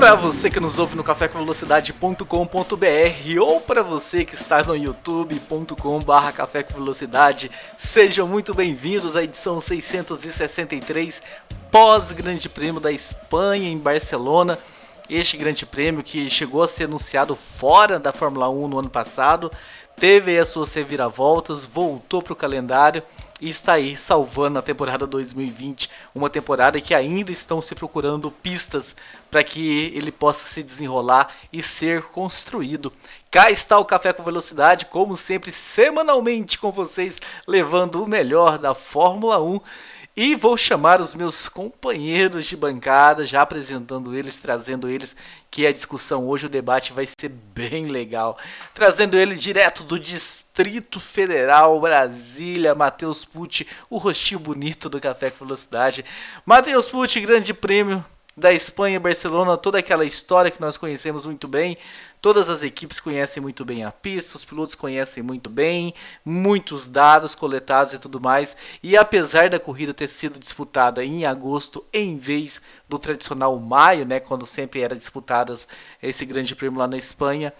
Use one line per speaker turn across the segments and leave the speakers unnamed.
Para você que nos ouve no cafécomvelocidade.com.br ou para você que está no youtube.com.br Café sejam muito bem-vindos à edição 663 pós-Grande Prêmio da Espanha em Barcelona. Este Grande Prêmio que chegou a ser anunciado fora da Fórmula 1 no ano passado, teve as suas reviravoltas, voltou para o calendário e está aí salvando a temporada 2020, uma temporada que ainda estão se procurando pistas para que ele possa se desenrolar e ser construído. Cá está o Café com Velocidade, como sempre, semanalmente com vocês, levando o melhor da Fórmula 1. E vou chamar os meus companheiros de bancada, já apresentando eles, trazendo eles, que a discussão hoje, o debate vai ser bem legal. Trazendo ele direto do Distrito Federal, Brasília, Matheus Pucci, o rostinho bonito do Café com Velocidade. Matheus Pucci, grande prêmio da Espanha, Barcelona, toda aquela história que nós conhecemos muito bem. Todas as equipes conhecem muito bem a pista, os pilotos conhecem muito bem, muitos dados coletados e tudo mais. E apesar da corrida ter sido disputada em agosto em vez do tradicional maio, né, quando sempre era disputadas esse grande prêmio lá na Espanha,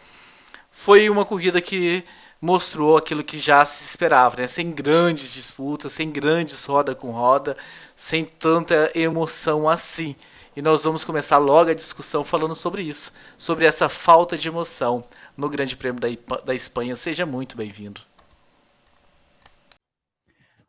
foi uma corrida que mostrou aquilo que já se esperava, né? sem grandes disputas, sem grandes roda com roda, sem tanta emoção assim. E nós vamos começar logo a discussão falando sobre isso, sobre essa falta de emoção no Grande Prêmio da, da Espanha. Seja muito bem-vindo.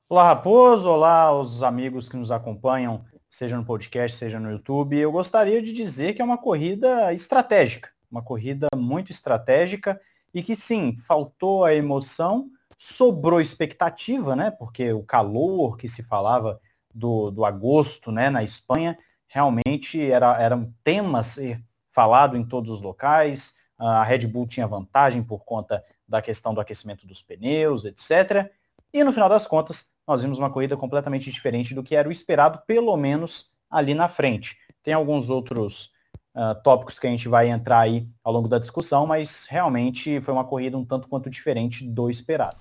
Olá, Raposo. Olá, os amigos que nos acompanham, seja no podcast, seja no YouTube. Eu gostaria de dizer que é uma corrida estratégica, uma corrida muito estratégica e que sim, faltou a emoção, sobrou expectativa, né? Porque o calor que se falava do, do agosto, né, na Espanha, realmente era, era um tema a ser falado em todos os locais. A Red Bull tinha vantagem por conta da questão do aquecimento dos pneus, etc. E no final das contas, nós vimos uma corrida completamente diferente do que era o esperado, pelo menos ali na frente. Tem alguns outros uh, tópicos que a gente vai entrar aí ao longo da discussão, mas realmente foi uma corrida um tanto quanto diferente do esperado.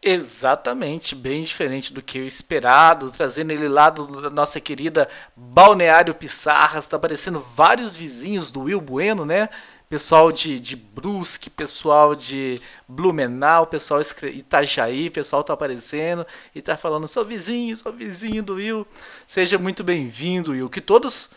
Exatamente, bem diferente do que eu esperado, trazendo ele lá da nossa querida Balneário Pissarras, tá aparecendo vários vizinhos do Will Bueno, né? Pessoal de, de Brusque, pessoal de Blumenau, pessoal Itajaí, pessoal tá aparecendo e tá falando, sou vizinho, sou vizinho do Will. Seja muito bem-vindo, Will. Que todos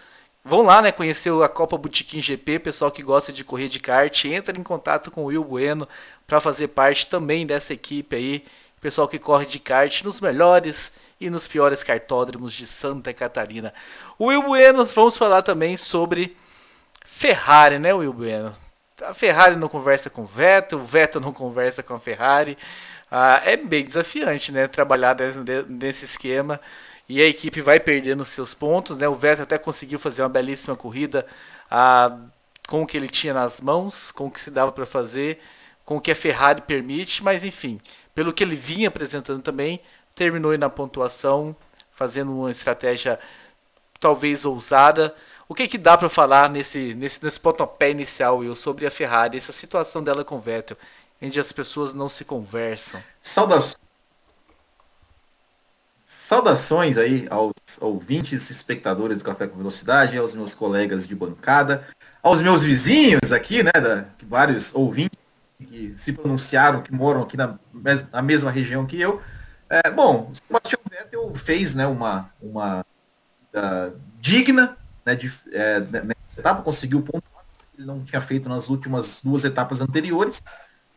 vão lá, né, conhecer a Copa Botequim GP, pessoal que gosta de correr de kart, entra em contato com o Will Bueno para fazer parte também dessa equipe aí, pessoal que corre de kart nos melhores e nos piores cartódromos de Santa Catarina. O Will Bueno, vamos falar também sobre Ferrari, né, Will Bueno? A Ferrari não conversa com o Vettel, o Vettel não conversa com a Ferrari. Ah, é bem desafiante, né, trabalhar nesse esquema. E a equipe vai perdendo seus pontos, né? O Vettel até conseguiu fazer uma belíssima corrida ah, com o que ele tinha nas mãos, com o que se dava para fazer com o que a Ferrari permite, mas enfim, pelo que ele vinha apresentando também, terminou na pontuação, fazendo uma estratégia talvez ousada. O que, que dá para falar nesse, nesse, nesse pontapé inicial, Will, sobre a Ferrari, essa situação dela com o Vettel, onde as pessoas não se conversam?
Saudações. Saudações aí aos ouvintes, espectadores do Café com Velocidade, aos meus colegas de bancada, aos meus vizinhos aqui, né, da, vários ouvintes que se pronunciaram, que moram aqui na, na mesma região que eu. É, bom, o Sebastião Vettel fez né, uma, uma uh, digna né, de, é, nessa etapa, conseguiu ponto que ele não tinha feito nas últimas duas etapas anteriores.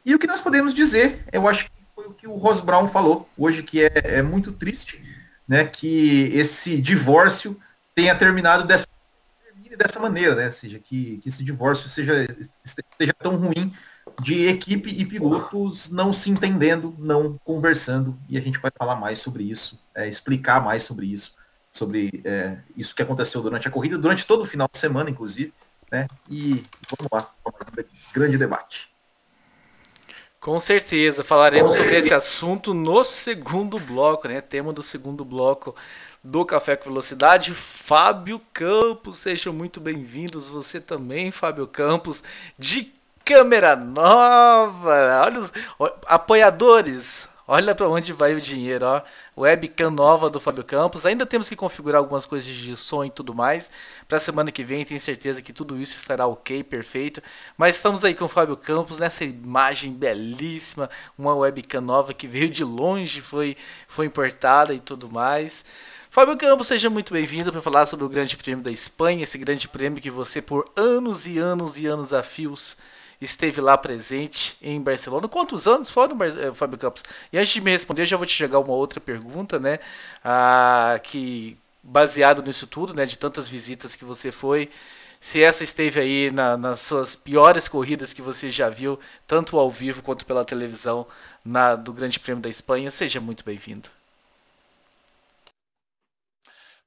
E o que nós podemos dizer, eu acho que foi o que o Ross Brown falou hoje, que é, é muito triste, né, que esse divórcio tenha terminado dessa, dessa maneira, né, seja, que, que esse divórcio seja, seja tão ruim de equipe e pilotos não se entendendo, não conversando, e a gente vai falar mais sobre isso, é, explicar mais sobre isso, sobre é, isso que aconteceu durante a corrida, durante todo o final de semana, inclusive, né? E vamos lá, grande debate.
Com certeza, falaremos sobre esse assunto no segundo bloco, né? Tema do segundo bloco do Café com Velocidade, Fábio Campos. Sejam muito bem-vindos. Você também, Fábio Campos, de câmera nova. Olha os apoiadores. Olha para onde vai o dinheiro, ó. Webcam nova do Fábio Campos. Ainda temos que configurar algumas coisas de som e tudo mais. Para semana que vem, tenho certeza que tudo isso estará ok, perfeito. Mas estamos aí com o Fábio Campos nessa imagem belíssima, uma webcam nova que veio de longe, foi foi importada e tudo mais. Fábio Campos, seja muito bem-vindo para falar sobre o Grande Prêmio da Espanha, esse grande prêmio que você por anos e anos e anos a fios esteve lá presente em Barcelona. Quantos anos foram, eh, Fábio Campos? E antes de me responder, já vou te chegar uma outra pergunta, né? Ah, que baseado nisso tudo, né? De tantas visitas que você foi, se essa esteve aí na, nas suas piores corridas que você já viu, tanto ao vivo quanto pela televisão, na do Grande Prêmio da Espanha, seja muito bem-vindo.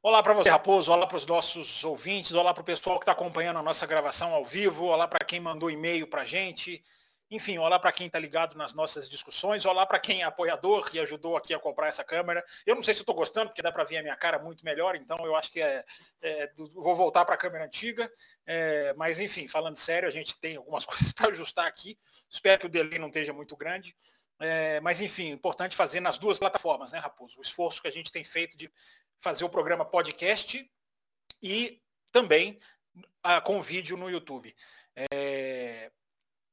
Olá para você, Raposo. Olá para os nossos ouvintes. Olá para o pessoal que está acompanhando a nossa gravação ao vivo. Olá para quem mandou e-mail para a gente. Enfim, olá para quem está ligado nas nossas discussões. Olá para quem é apoiador e ajudou aqui a comprar essa câmera. Eu não sei se estou gostando, porque dá para ver a minha cara muito melhor, então eu acho que é, é vou voltar para a câmera antiga. É, mas enfim, falando sério, a gente tem algumas coisas para ajustar aqui. Espero que o delay não esteja muito grande. É, mas enfim, importante fazer nas duas plataformas, né, Raposo? O esforço que a gente tem feito de fazer o programa podcast e também ah, com vídeo no YouTube. É...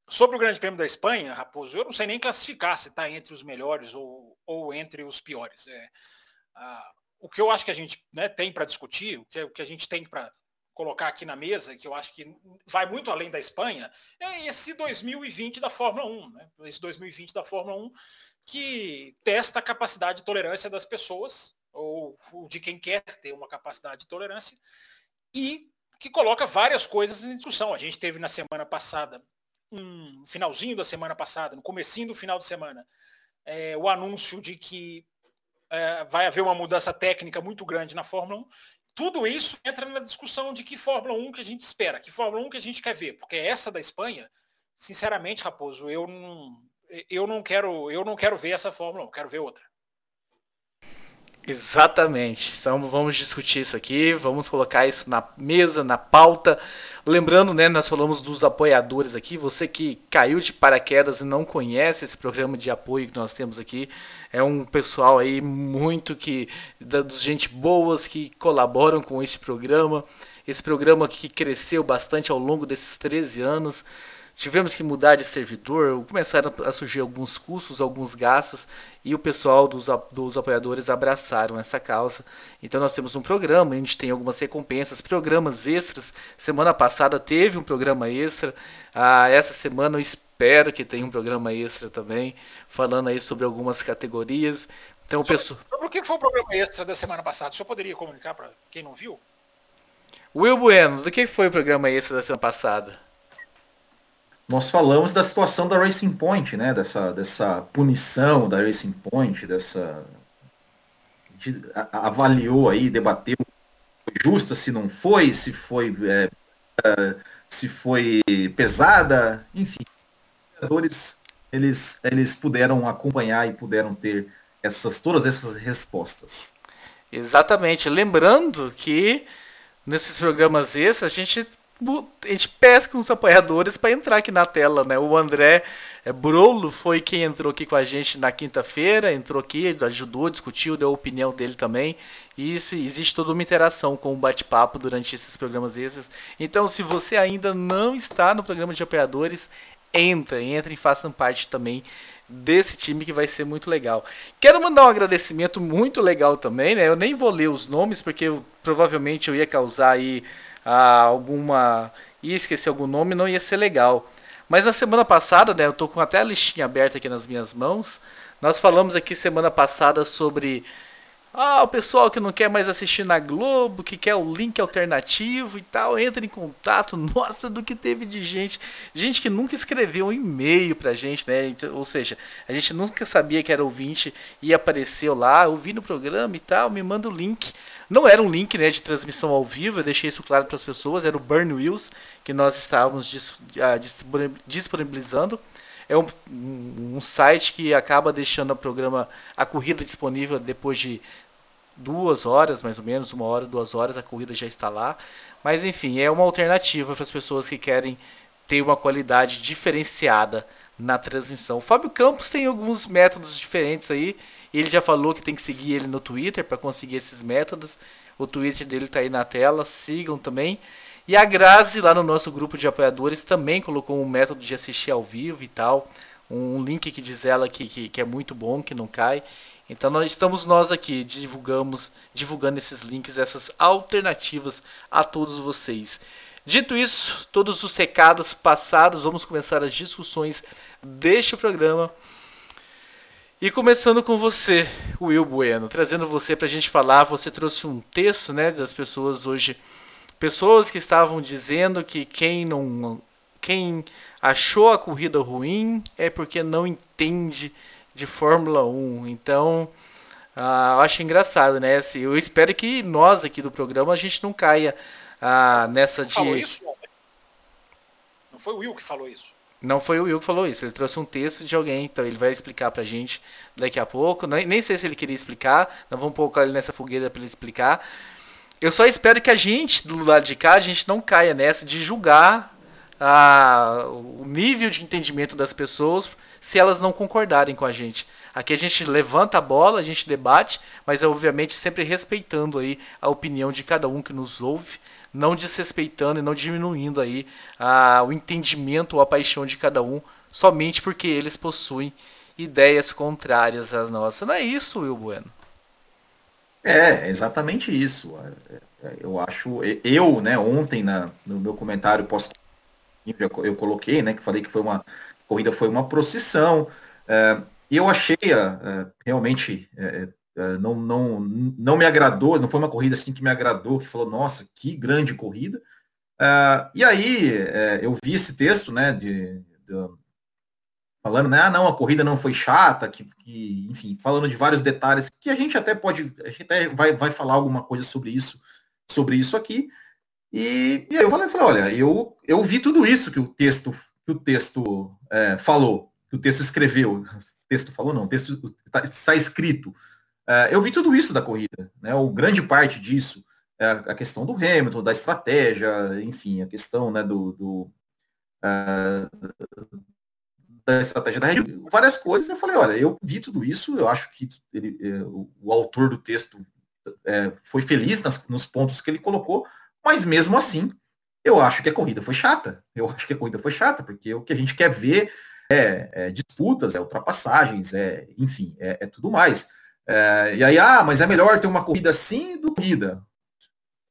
Sobre o Grande Prêmio da Espanha, Raposo, eu não sei nem classificar se está entre os melhores ou, ou entre os piores. É, o que eu acho que a gente né, tem para discutir, o que, o que a gente tem para colocar aqui na mesa, que eu acho que vai muito além da Espanha, é esse 2020 da Fórmula 1. Né? Esse 2020 da Fórmula 1 que testa a capacidade de tolerância das pessoas ou, de quem quer ter uma capacidade de tolerância, e que coloca várias coisas em discussão. A gente teve na semana passada, um finalzinho da semana passada, no comecinho do final de semana, é, o anúncio de que é, vai haver uma mudança técnica muito grande na Fórmula 1. Tudo isso entra na discussão de que Fórmula 1 que a gente espera, que Fórmula 1 que a gente quer ver, porque essa da Espanha, sinceramente, Raposo, eu não, eu não quero, eu não quero ver essa Fórmula 1, quero ver outra.
Exatamente. Então vamos discutir isso aqui, vamos colocar isso na mesa, na pauta. Lembrando, né, nós falamos dos apoiadores aqui. Você que caiu de paraquedas e não conhece esse programa de apoio que nós temos aqui, é um pessoal aí muito que da gente boas que colaboram com esse programa. Esse programa que cresceu bastante ao longo desses 13 anos tivemos que mudar de servidor, começaram a surgir alguns custos, alguns gastos, e o pessoal dos, dos apoiadores abraçaram essa causa. Então nós temos um programa, a gente tem algumas recompensas, programas extras. Semana passada teve um programa extra, ah, essa semana eu espero que tenha um programa extra também, falando aí sobre algumas categorias. Então, o pessoal...
Sobre o que foi o programa extra da semana passada? O senhor poderia comunicar para quem não viu?
Will Bueno, do que foi o programa extra da semana passada?
Nós falamos da situação da Racing Point, né? Dessa, dessa punição da Racing Point, dessa. De, a, avaliou aí, debateu foi justa, se não foi, se foi é, é, se foi pesada, enfim. Os eles, eles puderam acompanhar e puderam ter essas, todas essas respostas.
Exatamente. Lembrando que nesses programas extras a gente a gente pesca uns apoiadores para entrar aqui na tela, né? O André é, Brolo foi quem entrou aqui com a gente na quinta-feira, entrou aqui, ajudou, discutiu, deu a opinião dele também. E existe toda uma interação com o bate-papo durante esses programas esses. Então, se você ainda não está no programa de apoiadores, entrem, entrem e façam parte também desse time que vai ser muito legal. Quero mandar um agradecimento muito legal também, né? Eu nem vou ler os nomes porque eu, provavelmente eu ia causar aí ah, alguma. ia esquecer algum nome, não ia ser legal. Mas na semana passada, né, eu tô com até a listinha aberta aqui nas minhas mãos. Nós falamos aqui semana passada sobre ah, o pessoal que não quer mais assistir na Globo, que quer o link alternativo e tal, entra em contato. Nossa, do que teve de gente. Gente que nunca escreveu um e-mail pra gente, né? Então, ou seja, a gente nunca sabia que era ouvinte e apareceu lá, ouvi no programa e tal, me manda o link. Não era um link né, de transmissão ao vivo, eu deixei isso claro para as pessoas, era o Burn Wheels que nós estávamos ah, disponibilizando é um, um, site que acaba deixando o programa, a corrida disponível depois de duas horas, mais ou menos, uma hora, duas horas, a corrida já está lá. Mas enfim, é uma alternativa para as pessoas que querem ter uma qualidade diferenciada na transmissão. O Fábio Campos tem alguns métodos diferentes aí. Ele já falou que tem que seguir ele no Twitter para conseguir esses métodos. O Twitter dele está aí na tela, sigam também. E a Grazi, lá no nosso grupo de apoiadores, também colocou um método de assistir ao vivo e tal. Um link que diz ela que, que, que é muito bom, que não cai. Então nós estamos nós aqui divulgamos, divulgando esses links, essas alternativas a todos vocês. Dito isso, todos os recados passados, vamos começar as discussões deste programa. E começando com você, Will Bueno, trazendo você para a gente falar, você trouxe um texto né, das pessoas hoje, pessoas que estavam dizendo que quem não, quem achou a corrida ruim é porque não entende de Fórmula 1. Então, ah, eu acho engraçado, né? Assim, eu espero que nós aqui do programa a gente não caia ah, nessa de.
Falou isso? Não foi o Will que falou isso.
Não foi o Will que falou isso, ele trouxe um texto de alguém, então ele vai explicar pra gente daqui a pouco. Nem sei se ele queria explicar, nós vamos colocar ele nessa fogueira para ele explicar. Eu só espero que a gente, do lado de cá, a gente não caia nessa de julgar ah, o nível de entendimento das pessoas se elas não concordarem com a gente. Aqui a gente levanta a bola, a gente debate, mas obviamente sempre respeitando aí a opinião de cada um que nos ouve, não desrespeitando e não diminuindo aí a, o entendimento ou a paixão de cada um, somente porque eles possuem ideias contrárias às nossas. Não é isso, Will Bueno?
É, exatamente isso. É, é, eu acho, eu, né, ontem na, no meu comentário pós eu coloquei, né, que falei que foi uma corrida foi uma procissão. É, e eu achei é, realmente é, é, não, não, não me agradou, não foi uma corrida assim que me agradou, que falou, nossa, que grande corrida. E aí eu vi esse texto, né, de, de, falando, né, ah, não, a corrida não foi chata, que, que, enfim, falando de vários detalhes que a gente até pode, a gente até vai, vai falar alguma coisa sobre isso, sobre isso aqui. E, e aí eu falei, falei, olha, eu, eu vi tudo isso que o texto, que o texto é, falou, que o texto escreveu, texto falou não, texto está, está escrito. Uh, eu vi tudo isso da corrida, né? O grande parte disso é a questão do Hamilton, da estratégia, enfim, a questão né, do, do uh, da estratégia da Red Bull, várias coisas. Eu falei, olha, eu vi tudo isso, eu acho que ele, eh, o, autor do texto é, foi feliz nas, nos pontos que ele colocou, mas mesmo assim, eu acho que a corrida foi chata. Eu acho que a corrida foi chata, porque o que a gente quer ver é, é disputas, é ultrapassagens, é, enfim, é, é tudo mais. É, e aí, ah, mas é melhor ter uma corrida assim do corrida.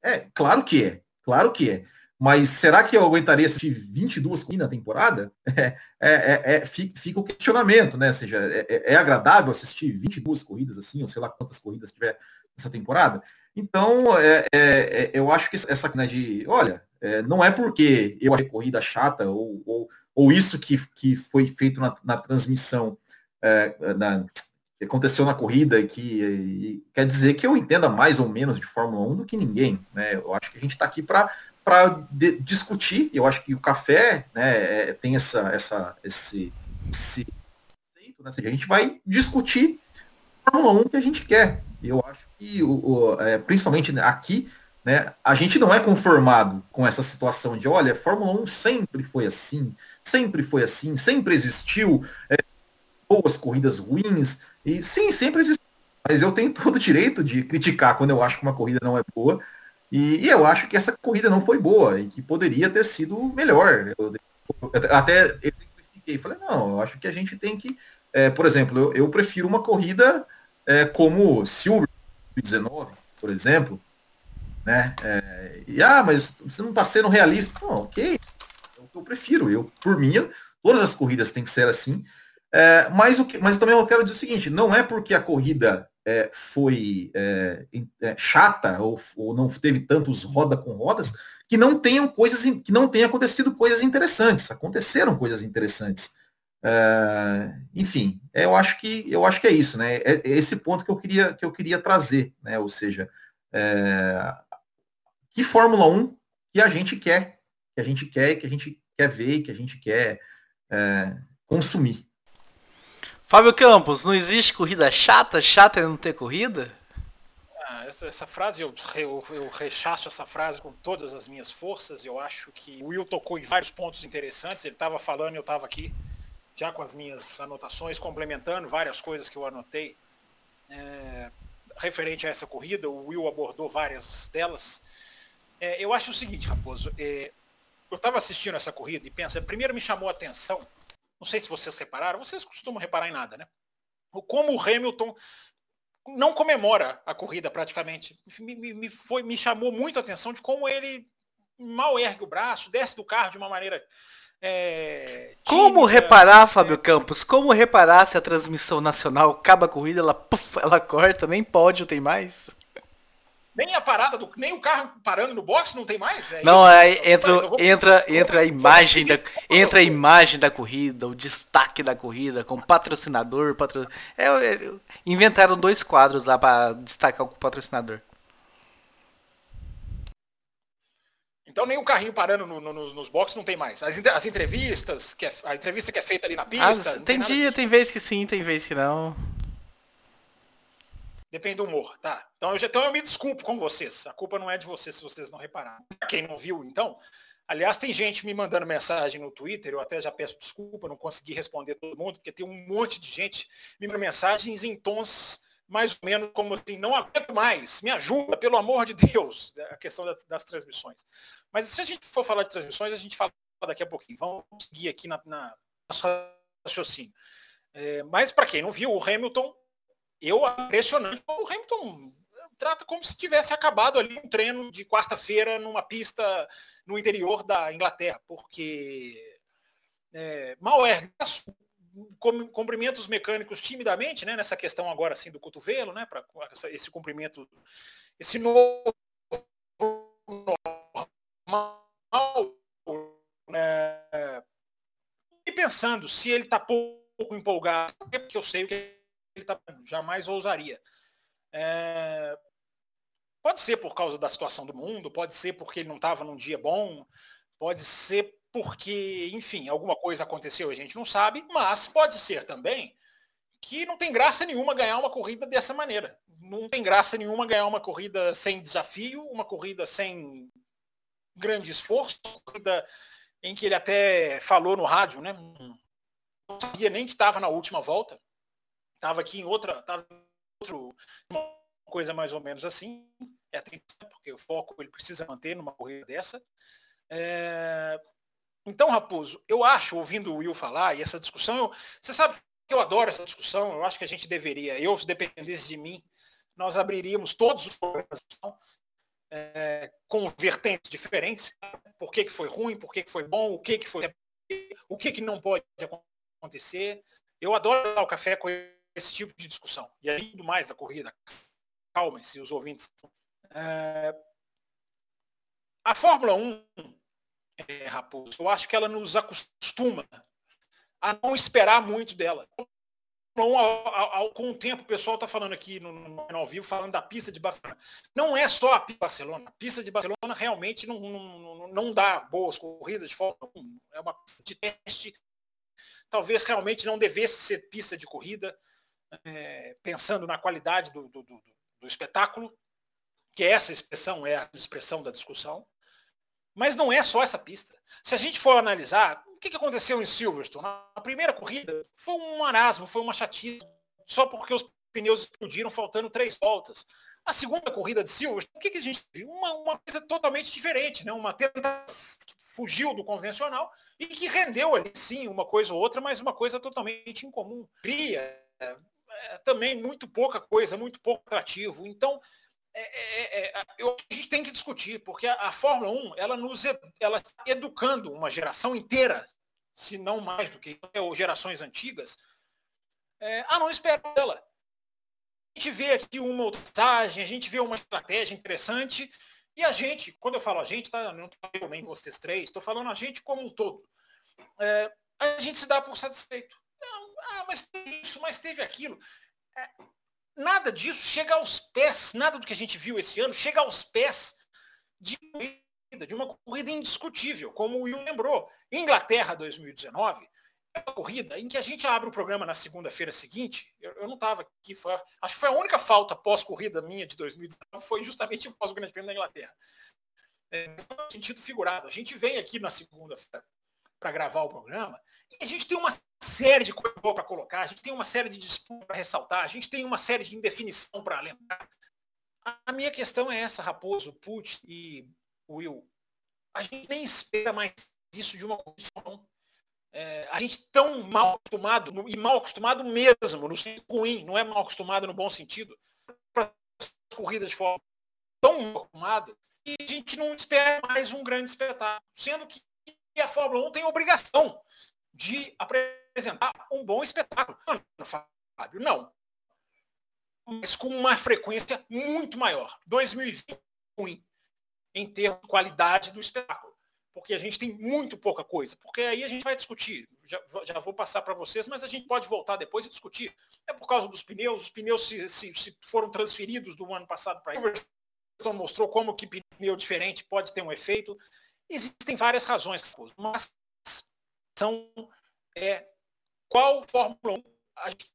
É, claro que é, claro que é. Mas será que eu aguentaria assistir 22 corridas na temporada? É, é, é, fica o questionamento, né? Ou seja, é, agradável assistir 22 corridas assim, ou sei lá quantas corridas tiver nessa temporada? Então, eu acho que essa né, de, olha, não é porque eu achei corrida chata ou, ou, ou isso que, que foi feito na, na transmissão, na, aconteceu na corrida que e quer dizer que eu entenda mais ou menos de Fórmula 1 do que ninguém. Né? Eu acho que a gente está aqui para discutir, eu acho que o café né, é, tem essa, essa, esse, esse conceito, né? a gente vai discutir Fórmula 1 que a gente quer. Eu acho que, o, o é, principalmente aqui, né, a gente não é conformado com essa situação de, olha, Fórmula 1 sempre foi assim, sempre foi assim, sempre existiu é, boas corridas ruins, e sim, sempre existe. Mas eu tenho todo o direito de criticar quando eu acho que uma corrida não é boa. E, e eu acho que essa corrida não foi boa e que poderia ter sido melhor. Eu, eu até exemplifiquei. Falei, não, eu acho que a gente tem que. É, por exemplo, eu, eu, prefiro uma corrida é, como Silver 2019, por exemplo. Né? É, e ah, mas você não está sendo realista. Não, ok. É que eu prefiro. Eu, por mim, todas as corridas têm que ser assim. É, mas, o que, mas também eu quero dizer o seguinte, não é porque a corrida é, foi é, é, chata ou, ou, não teve tantos roda com rodas que não tenham coisas que não tenha acontecido coisas interessantes. Aconteceram coisas interessantes. É, enfim, eu acho que eu acho que é isso, né? É, é esse ponto que eu queria que eu queria trazer, né? Ou seja, que Fórmula 1 que a gente quer, que a gente quer, que a gente quer ver, que a gente quer consumir.
Fábio Campos, não existe corrida chata? Chata é não ter corrida?
Ah, essa, essa frase, eu, eu, eu, rechaço essa frase com todas as minhas forças. Eu acho que o Will tocou em vários pontos interessantes. Ele estava falando, eu estava aqui já com as minhas anotações, complementando várias coisas que eu anotei é, referente a essa corrida. O Will abordou várias delas. É, eu acho o seguinte, Raposo. É, eu estava assistindo essa corrida e pensa, primeiro me chamou a atenção, não sei se vocês repararam, vocês costumam reparar em nada, né? Como o Hamilton não comemora a corrida praticamente. Me, me, foi, me chamou muito a atenção de como ele mal ergue o braço, desce do carro de uma maneira. É,
como reparar, Fábio Campos? Como reparar se a transmissão nacional acaba a corrida, ela, puff, ela corta, nem pode, tem mais?
Nem a parada do. Nem o carro parando no box não tem mais?
É não, é, entra, vou, entra, entra a imagem da. Entra a imagem da corrida, o destaque da corrida, com patrocinador, patro... É, é, inventaram dois quadros lá para destacar o patrocinador.
Então nem o carrinho parando no, no, nos, nos boxes não tem mais. As, as entrevistas, que é, a entrevista que é feita ali na pista. As,
tem, tem dia, tem vez que sim, tem vez que não.
Depende do humor, tá? Então eu, já, então eu me desculpo com vocês. A culpa não é de vocês se vocês não repararam. Quem não viu, então. Aliás, tem gente me mandando mensagem no Twitter, eu até já peço desculpa, não consegui responder todo mundo, porque tem um monte de gente me mandando mensagens em tons mais ou menos como assim, não aguento mais, me ajuda, pelo amor de Deus, a questão das, das transmissões. Mas se a gente for falar de transmissões, a gente fala daqui a pouquinho. Vamos seguir aqui na, na raciocínio. É, mas para quem não viu, o Hamilton eu impressionante. O Hamilton trata como se tivesse acabado ali um treino de quarta-feira numa pista no interior da Inglaterra, porque é, mal ergue cumprimentos mecânicos timidamente, né, nessa questão agora assim do cotovelo, né, para esse cumprimento, esse novo normal, né, e pensando se ele está pouco empolgado, porque eu sei o que ele tá, jamais ousaria. É, pode ser por causa da situação do mundo, pode ser porque ele não estava num dia bom, pode ser porque, enfim, alguma coisa aconteceu a gente não sabe, mas pode ser também que não tem graça nenhuma ganhar uma corrida dessa maneira. Não tem graça nenhuma ganhar uma corrida sem desafio, uma corrida sem grande esforço, uma corrida em que ele até falou no rádio, né? Não sabia nem que estava na última volta estava aqui em outra, tava em outro, uma coisa mais ou menos assim, é porque o foco ele precisa manter numa corrida dessa. É... Então, Raposo, eu acho, ouvindo o Will falar, e essa discussão, eu, você sabe que eu adoro essa discussão, eu acho que a gente deveria, eu, se dependesse de mim, nós abriríamos todos os programas é, com vertentes diferentes, por que, que foi ruim, por que, que foi bom, o que, que foi o que, que não pode acontecer. Eu adoro o café com esse tipo de discussão. E aí, mais da corrida, calmem-se os ouvintes. É... A Fórmula 1, é, Raposo, eu acho que ela nos acostuma a não esperar muito dela. Ao, ao, ao, com o tempo, o pessoal está falando aqui no, no, ao vivo, falando da pista de Barcelona. Não é só a pista de Barcelona. A pista de Barcelona realmente não, não, não dá boas corridas de Fórmula 1. É uma pista de teste. Talvez realmente não devesse ser pista de corrida é, pensando na qualidade do, do, do, do espetáculo, que essa expressão é a expressão da discussão, mas não é só essa pista. Se a gente for analisar, o que, que aconteceu em Silverstone? A primeira corrida foi um marasmo, foi uma chatice, só porque os pneus explodiram faltando três voltas. A segunda corrida de Silverstone, o que, a gente viu? Uma, uma coisa totalmente diferente, né? uma tenta fugiu do convencional e que rendeu ali sim uma coisa ou outra, mas uma coisa totalmente incomum. Cria é, também muito pouca coisa, muito pouco atrativo. Então, é, é, é, a gente tem que discutir, porque a, a Fórmula 1 ela nos ela está educando uma geração inteira, se não mais do que ou gerações antigas, é, a não esperar dela. A gente vê aqui uma mensagem, a gente vê uma estratégia interessante, e a gente, quando eu falo a gente, tá, não estou nem vocês três, estou falando a gente como um todo. A gente se dá por satisfeito. Ah, mas teve isso, mas teve aquilo. É, nada disso chega aos pés, nada do que a gente viu esse ano chega aos pés de corrida, de uma corrida indiscutível, como o Will lembrou. Inglaterra 2019 corrida em que a gente abre o programa na segunda-feira seguinte, eu, eu não estava aqui, foi, acho que foi a única falta pós-corrida minha de 2019, foi justamente pós o Grande Prêmio da Inglaterra. É, no sentido figurado, a gente vem aqui na segunda-feira para gravar o programa e a gente tem uma série de coisas para colocar, a gente tem uma série de disputas para ressaltar, a gente tem uma série de indefinição para lembrar. A minha questão é essa, Raposo, Put e Will. A gente nem espera mais isso de uma é, a gente tão mal acostumado, e mal acostumado mesmo, no sentido ruim, não é mal acostumado no bom sentido, para as corridas de Fórmula tão mal acostumado, e a gente não espera mais um grande espetáculo, sendo que a Fórmula 1 tem obrigação de apresentar um bom espetáculo. Não, Fábio, não. Mas com uma frequência muito maior. 2020 ruim em termos de qualidade do espetáculo porque a gente tem muito pouca coisa, porque aí a gente vai discutir, já, já vou passar para vocês, mas a gente pode voltar depois e discutir. É por causa dos pneus, os pneus se, se, se foram transferidos do ano passado para então mostrou como que pneu diferente pode ter um efeito. Existem várias razões, mas são é, qual Fórmula 1,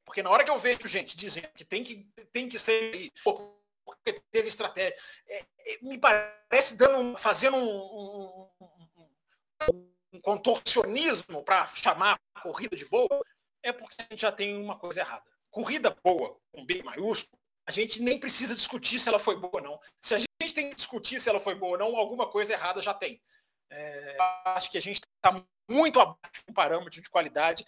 porque na hora que eu vejo gente dizendo que tem que, tem que ser porque teve estratégia, é, é, me parece dando, fazendo um, um um contorcionismo para chamar a corrida de boa, é porque a gente já tem uma coisa errada. Corrida boa, com B maiúsculo, a gente nem precisa discutir se ela foi boa ou não. Se a gente tem que discutir se ela foi boa ou não, alguma coisa errada já tem. É, acho que a gente está muito abaixo do parâmetro de qualidade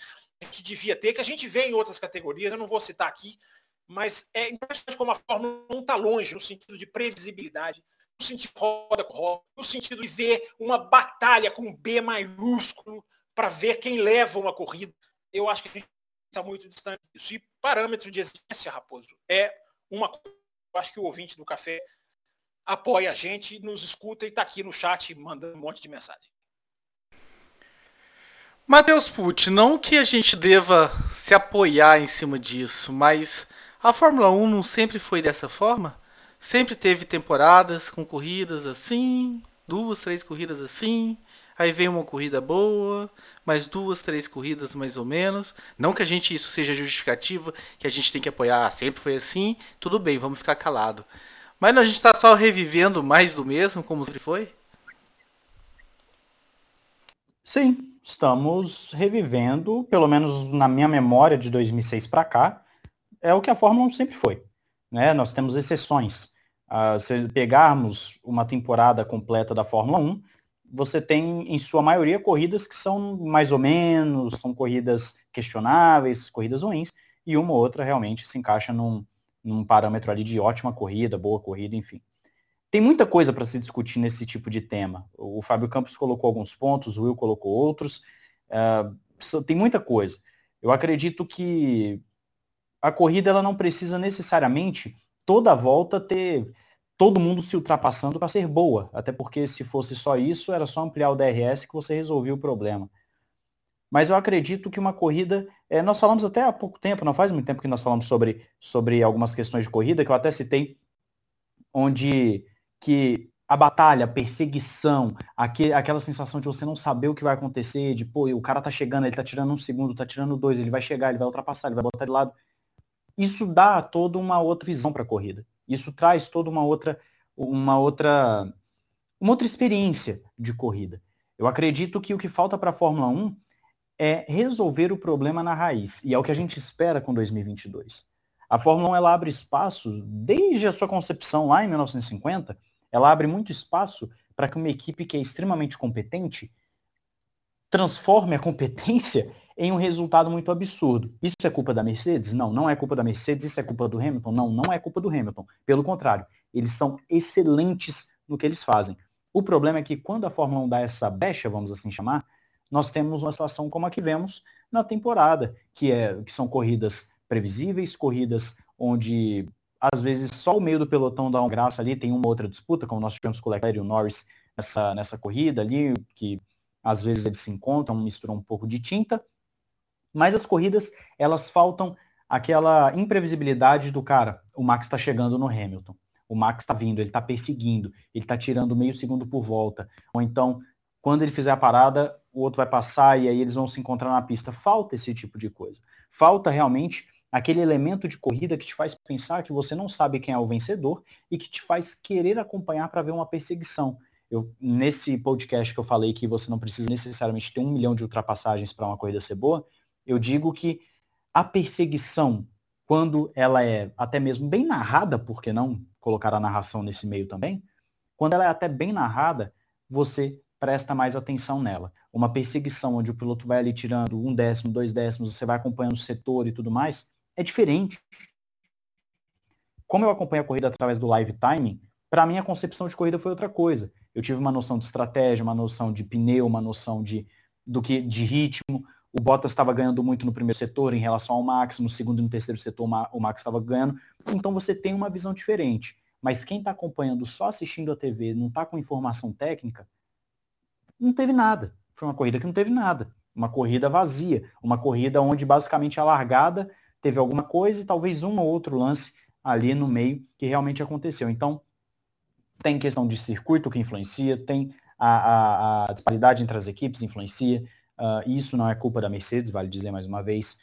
que devia ter, que a gente vê em outras categorias, eu não vou citar aqui, mas é impressionante como a Fórmula 1 está longe no sentido de previsibilidade, no sentido roda com roda, no sentido de ver uma batalha com B maiúsculo para ver quem leva uma corrida. Eu acho que a gente está muito distante disso. E parâmetro de exigência, Raposo, é uma coisa. Eu acho que o ouvinte do café apoia a gente, nos escuta e está aqui no chat mandando um monte de mensagem.
Matheus Pucci, não que a gente deva se apoiar em cima disso, mas a Fórmula 1 não sempre foi dessa forma? Sempre teve temporadas com corridas assim, duas, três corridas assim. Aí vem uma corrida boa, mais duas, três corridas mais ou menos. Não que a gente isso seja justificativa, que a gente tem que apoiar, sempre foi assim. Tudo bem, vamos ficar calado. Mas não, a gente está só revivendo mais do mesmo, como sempre foi?
Sim, estamos revivendo, pelo menos na minha memória de 2006 para cá, é o que a Fórmula 1 sempre foi. Né? Nós temos exceções. Uh, se pegarmos uma temporada completa da Fórmula 1, você tem, em sua maioria, corridas que são mais ou menos, são corridas questionáveis, corridas ruins, e uma ou outra realmente se encaixa num, num parâmetro ali de ótima corrida, boa corrida, enfim. Tem muita coisa para se discutir nesse tipo de tema. O Fábio Campos colocou alguns pontos, o Will colocou outros. Uh, tem muita coisa. Eu acredito que a corrida ela não precisa necessariamente toda a volta ter todo mundo se ultrapassando para ser boa, até porque se fosse só isso, era só ampliar o DRS que você resolvia o problema. Mas eu acredito que uma corrida, é, nós falamos até há pouco tempo, não faz muito tempo que nós falamos sobre, sobre algumas questões de corrida, que eu até citei, onde que a batalha, a perseguição, aquela sensação de você não saber o que vai acontecer, de pô, o cara tá chegando, ele tá tirando um segundo, tá tirando dois, ele vai chegar, ele vai ultrapassar, ele vai botar de lado isso dá toda uma outra visão para a corrida. Isso traz toda uma outra, uma outra, uma outra experiência de corrida. Eu acredito que o que falta para a Fórmula 1 é resolver o problema na raiz, e é o que a gente espera com 2022. A Fórmula 1 ela abre espaço, desde a sua concepção lá em 1950, ela abre muito espaço para que uma equipe que é extremamente competente transforme a competência em um resultado muito absurdo. Isso é culpa da Mercedes? Não, não é culpa da Mercedes. Isso é culpa do Hamilton? Não, não é culpa do Hamilton. Pelo contrário, eles são excelentes no que eles fazem. O problema é que quando a Fórmula 1 dá essa brecha, vamos assim chamar, nós temos uma situação como a que vemos na temporada, que, é, que são corridas previsíveis, corridas onde às vezes só o meio do pelotão dá uma graça ali, tem uma outra disputa, como nós tivemos com o Leclerc e o Norris nessa, nessa corrida ali, que às vezes eles se encontram, misturam um pouco de tinta, mas as corridas, elas faltam aquela imprevisibilidade do cara. O Max está chegando no Hamilton. O Max está vindo, ele está perseguindo, ele está tirando meio segundo por volta. Ou então, quando ele fizer a parada, o outro vai passar e aí eles vão se encontrar na pista. Falta esse tipo de coisa. Falta realmente aquele elemento de corrida que te faz pensar que você não sabe quem é o vencedor e que te faz querer acompanhar para ver uma perseguição. Eu, nesse podcast que eu falei que você não precisa necessariamente ter um milhão de ultrapassagens para uma corrida ser boa, eu digo que a perseguição, quando ela é até mesmo bem narrada, por que não colocar a narração nesse meio também? Quando ela é até bem narrada, você presta mais atenção nela. Uma perseguição onde o piloto vai ali tirando um décimo, dois décimos, você vai acompanhando o setor e tudo mais, é diferente. Como eu acompanho a corrida através do live timing, para mim a concepção de corrida foi outra coisa. Eu tive uma noção de estratégia, uma noção de pneu, uma noção de, do que, de ritmo. O Bottas estava ganhando muito no primeiro setor em relação ao Max, no segundo e no terceiro setor o Max estava ganhando. Então você tem uma visão diferente. Mas quem está acompanhando só assistindo a TV, não está com informação técnica, não teve nada. Foi uma corrida que não teve nada. Uma corrida vazia. Uma corrida onde basicamente a largada teve alguma coisa e talvez um ou outro lance ali no meio que realmente aconteceu. Então, tem questão de circuito que influencia, tem a, a, a disparidade entre as equipes influencia. Uh, isso não é culpa da Mercedes, vale dizer mais uma vez.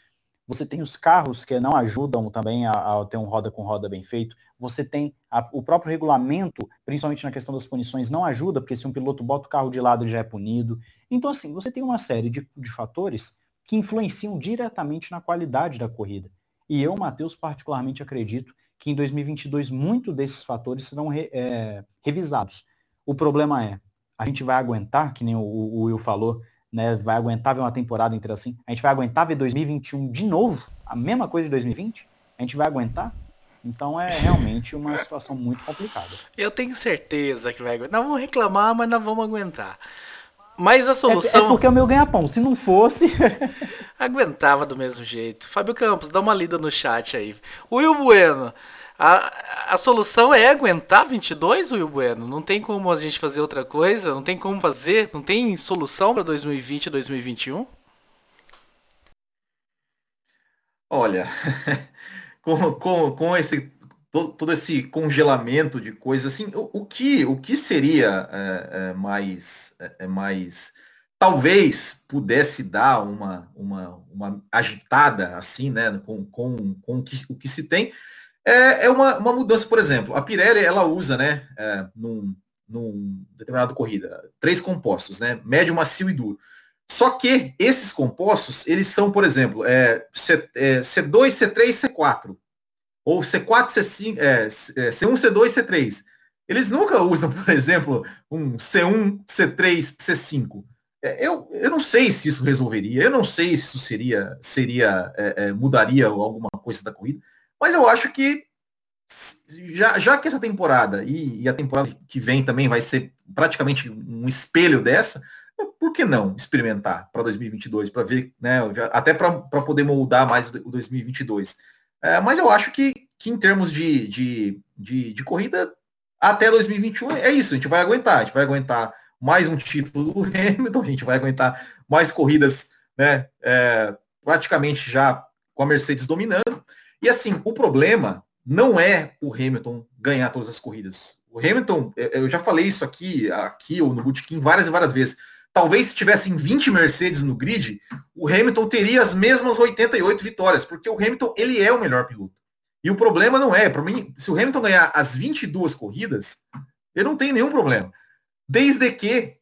Você tem os carros que não ajudam também a, a ter um roda com roda bem feito. Você tem a, o próprio regulamento, principalmente na questão das punições, não ajuda, porque se um piloto bota o carro de lado, ele já é punido. Então, assim, você tem uma série de, de fatores que influenciam diretamente na qualidade da corrida. E eu, Matheus, particularmente acredito que em 2022 muito desses fatores serão re, é, revisados. O problema é, a gente vai aguentar, que nem o, o, Will falou, né, vai aguentar ver uma temporada inteira assim, a gente vai aguentar ver 2021 de novo, a mesma coisa de 2020? A gente vai aguentar? Então é realmente uma situação muito complicada.
Eu tenho certeza que vai aguentar. Não vamos reclamar, mas não vamos aguentar. Mas a solução.
É, é porque é o meu ganha-pão. Se não fosse.
aguentava do mesmo jeito. Fábio Campos, dá uma lida no chat aí. Will Bueno. A, a solução é aguentar 22, Will Bueno? Não tem como a gente fazer outra coisa? Não tem como fazer? Não tem solução para 2020 e 2021?
Olha, com, com, com esse todo, todo esse congelamento de coisas, assim, o, o que, o que seria é, é, mais, é, é, mais, talvez pudesse dar uma, uma, uma agitada, assim, né, com, com, com o, que, o que se tem, é, é uma, uma mudança, por exemplo, a Pirelli, ela usa, né, é, num, num determinado corrida, três compostos, né, médio, macio e duro. Só que esses compostos, eles são, por exemplo, é, C, é, C2, C3, C4 ou C4, C5, é, C1, C2, C3. Eles nunca usam, por exemplo, um C1, C3, C5. Eu, eu não sei se isso resolveria, eu não sei se isso seria, seria é, é, mudaria alguma coisa da corrida, mas eu acho que já, já que essa temporada e, e a temporada que vem também vai ser praticamente um espelho dessa, por que não experimentar para 2022, para ver, né, até para poder moldar mais o 2022. É, mas eu acho que, que em termos de, de, de, de, corrida, até 2021 é isso, a gente vai aguentar, a gente vai aguentar mais um título do Hamilton, a gente vai aguentar mais corridas, né, é, praticamente já com a Mercedes dominando. E assim, o problema não é o Hamilton ganhar todas as corridas. O Hamilton, eu já falei isso aqui, aqui ou no Bootkin várias e várias vezes. Talvez se tivessem 20 Mercedes no grid, o Hamilton teria as mesmas 88 vitórias, porque o Hamilton ele é o melhor piloto. E o problema não é, para mim, se o Hamilton ganhar as 22 corridas, ele não tem nenhum problema. Desde que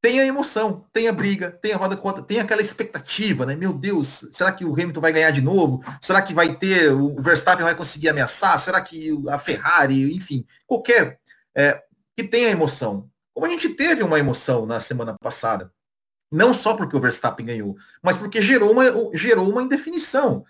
tenha emoção, tenha briga, tenha roda contra, tenha aquela expectativa, né? Meu Deus, será que o Hamilton vai ganhar de novo? Será que vai ter, o Verstappen vai conseguir ameaçar? Será que a Ferrari, enfim, qualquer é, que tenha emoção. Como a gente teve uma emoção na semana passada. Não só porque o Verstappen ganhou, mas porque gerou uma, gerou uma indefinição.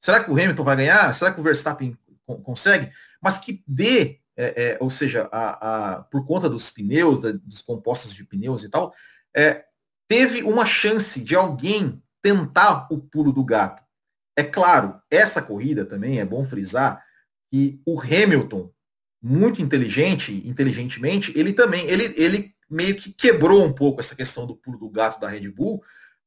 Será que o Hamilton vai ganhar? Será que o Verstappen consegue? Mas que dê, é, é, ou seja, a, a, por conta dos pneus, da, dos compostos de pneus e tal, é, teve uma chance de alguém tentar o pulo do gato. É claro, essa corrida também é bom frisar que o Hamilton muito inteligente, inteligentemente, ele também, ele, ele meio que quebrou um pouco essa questão do pulo do gato da Red Bull,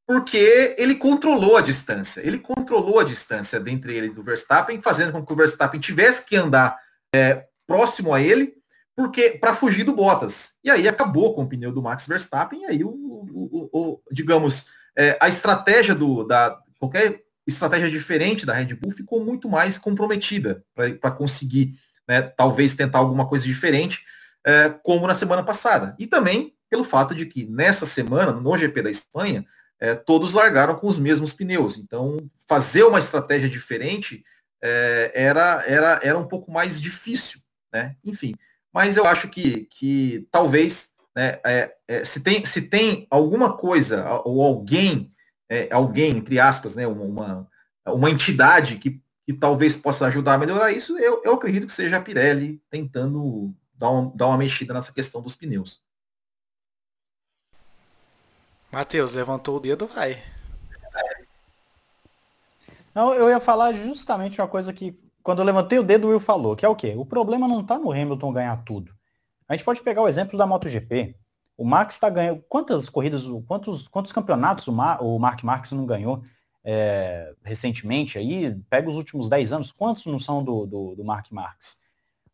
porque ele controlou a distância. Ele controlou a distância dentre ele e do Verstappen, fazendo com que o Verstappen tivesse que andar é, próximo a ele, porque para fugir do Bottas. E aí acabou com o pneu do Max Verstappen, e aí o, o, o, o digamos, é, a estratégia do da qualquer estratégia diferente da Red Bull ficou muito mais comprometida para conseguir, né, talvez tentar alguma coisa diferente, é, como na semana passada. E também pelo fato de que nessa semana, no GP da Espanha, é, todos largaram com os mesmos pneus. Então, fazer uma estratégia diferente é, era, era, era um pouco mais difícil, né? Enfim, mas eu acho que, que talvez, né, é, é se, tem, se tem alguma coisa ou alguém, é, alguém, entre aspas, né, uma, uma entidade que, que talvez possa ajudar a melhorar isso, eu, eu acredito que seja a Pirelli tentando dar, um, dar uma mexida nessa questão dos pneus.
Matheus, levantou o dedo, vai.
Não, eu ia falar justamente uma coisa que, quando eu levantei o dedo, o Will falou, que é o quê? O problema não está no Hamilton ganhar tudo. A gente pode pegar o exemplo da MotoGP. O Max está ganhando. Quantas corridas, quantos, quantos campeonatos o, Mar, o Mark Marques não ganhou é, recentemente aí? Pega os últimos 10 anos, quantos não são do, do, do Mark Marques?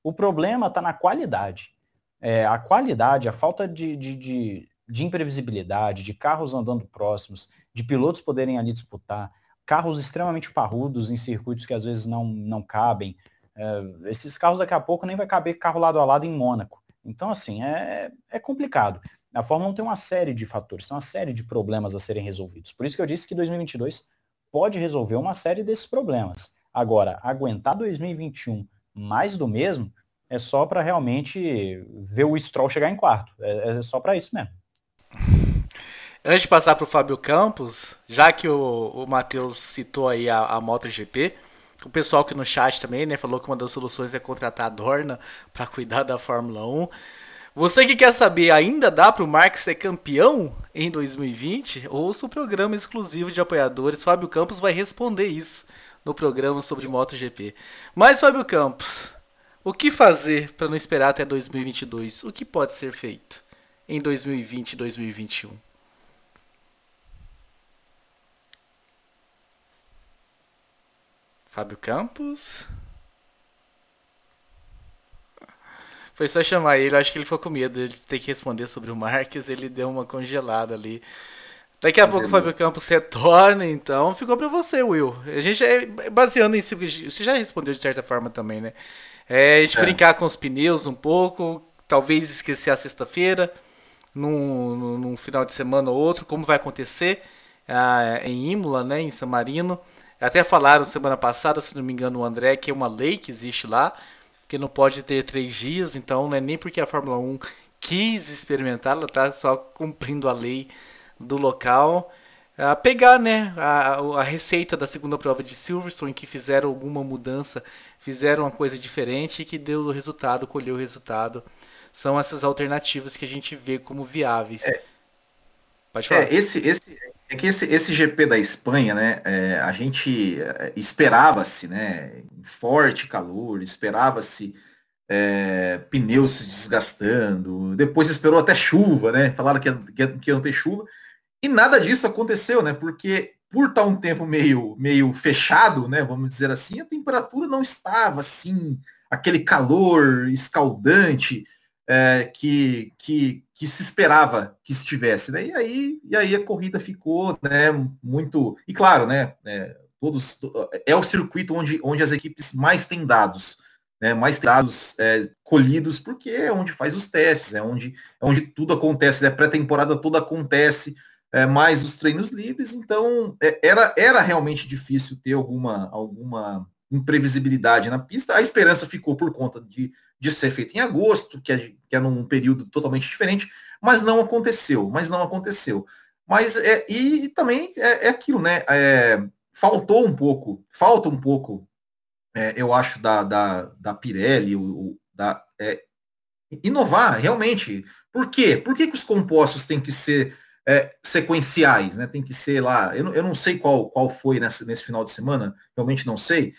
O problema está na qualidade. É, a qualidade, a falta de, de, de de imprevisibilidade, de carros andando próximos, de pilotos poderem ali disputar, carros extremamente parrudos em circuitos que às vezes não, não cabem. É, esses carros daqui a pouco nem vai caber carro lado a lado em Mônaco. Então, assim, é, é complicado. A Fórmula 1 tem uma série de fatores, tem uma série de problemas a serem resolvidos. Por isso que eu disse que 2022 pode resolver uma série desses problemas. Agora, aguentar 2021 mais do mesmo é só para realmente ver o Stroll chegar em quarto. É, é só para isso mesmo.
Antes de passar para o Fábio Campos, já que o, o Matheus citou aí a, a MotoGP, o pessoal aqui no chat também, né, falou que uma das soluções é contratar a Dorna para cuidar da Fórmula 1. Você que quer saber, ainda dá para o Marx ser campeão em 2020? Ouça o programa exclusivo de apoiadores. Fábio Campos vai responder isso no programa sobre MotoGP. Mas, Fábio Campos, o que fazer para não esperar até 2022? O que pode ser feito em 2020 e 2021? Fábio Campos. Foi só chamar ele, acho que ele ficou com medo de ter que responder sobre o Marques, ele deu uma congelada ali. Daqui a pouco o Fábio Campos retorna, então ficou para você, Will. A gente é baseando em si, você já respondeu de certa forma também, né? É, a gente é. brincar com os pneus um pouco, talvez esquecer a sexta-feira, num, num, final de semana ou outro, como vai acontecer ah, em Imola, né, em San Marino. Até falaram semana passada, se não me engano, o André, que é uma lei que existe lá, que não pode ter três dias, então não é nem porque a Fórmula 1 quis experimentar, ela está só cumprindo a lei do local. A pegar né, a, a receita da segunda prova de Silverstone, que fizeram alguma mudança, fizeram uma coisa diferente e que deu o resultado, colheu o resultado. São essas alternativas que a gente vê como viáveis.
É, Pode falar. É, esse, esse, é que esse, esse GP da Espanha, né, é, a gente é, esperava-se, né, forte calor, esperava-se é, pneus se desgastando, depois esperou até chuva, né, falaram que ia, que, que ia ter chuva, e nada disso aconteceu, né, porque por estar um tempo meio, meio fechado, né, vamos dizer assim, a temperatura não estava assim, aquele calor escaldante é, que, que, que se esperava que estivesse, né? E aí, e aí a corrida ficou, né, muito. E claro, né, é, todos é o circuito onde, onde as equipes mais têm dados, né, mais dados é, colhidos, porque é onde faz os testes, é onde, é onde tudo acontece, né? pré-temporada toda acontece, é, mais os treinos livres, então é, era, era realmente difícil ter alguma, alguma imprevisibilidade na pista. A esperança ficou por conta de, de ser feito em agosto, que é, que é num período totalmente diferente, mas não aconteceu, mas não aconteceu. Mas é, e, também é, é aquilo, né? É, faltou um pouco, falta um pouco, é, eu acho, da, da, da Pirelli, o, o da, é, inovar realmente. Por quê? Por que, que os compostos têm que ser é, sequenciais, né? Tem que ser lá. Eu, eu não sei qual, qual foi nessa, nesse final de semana, realmente não sei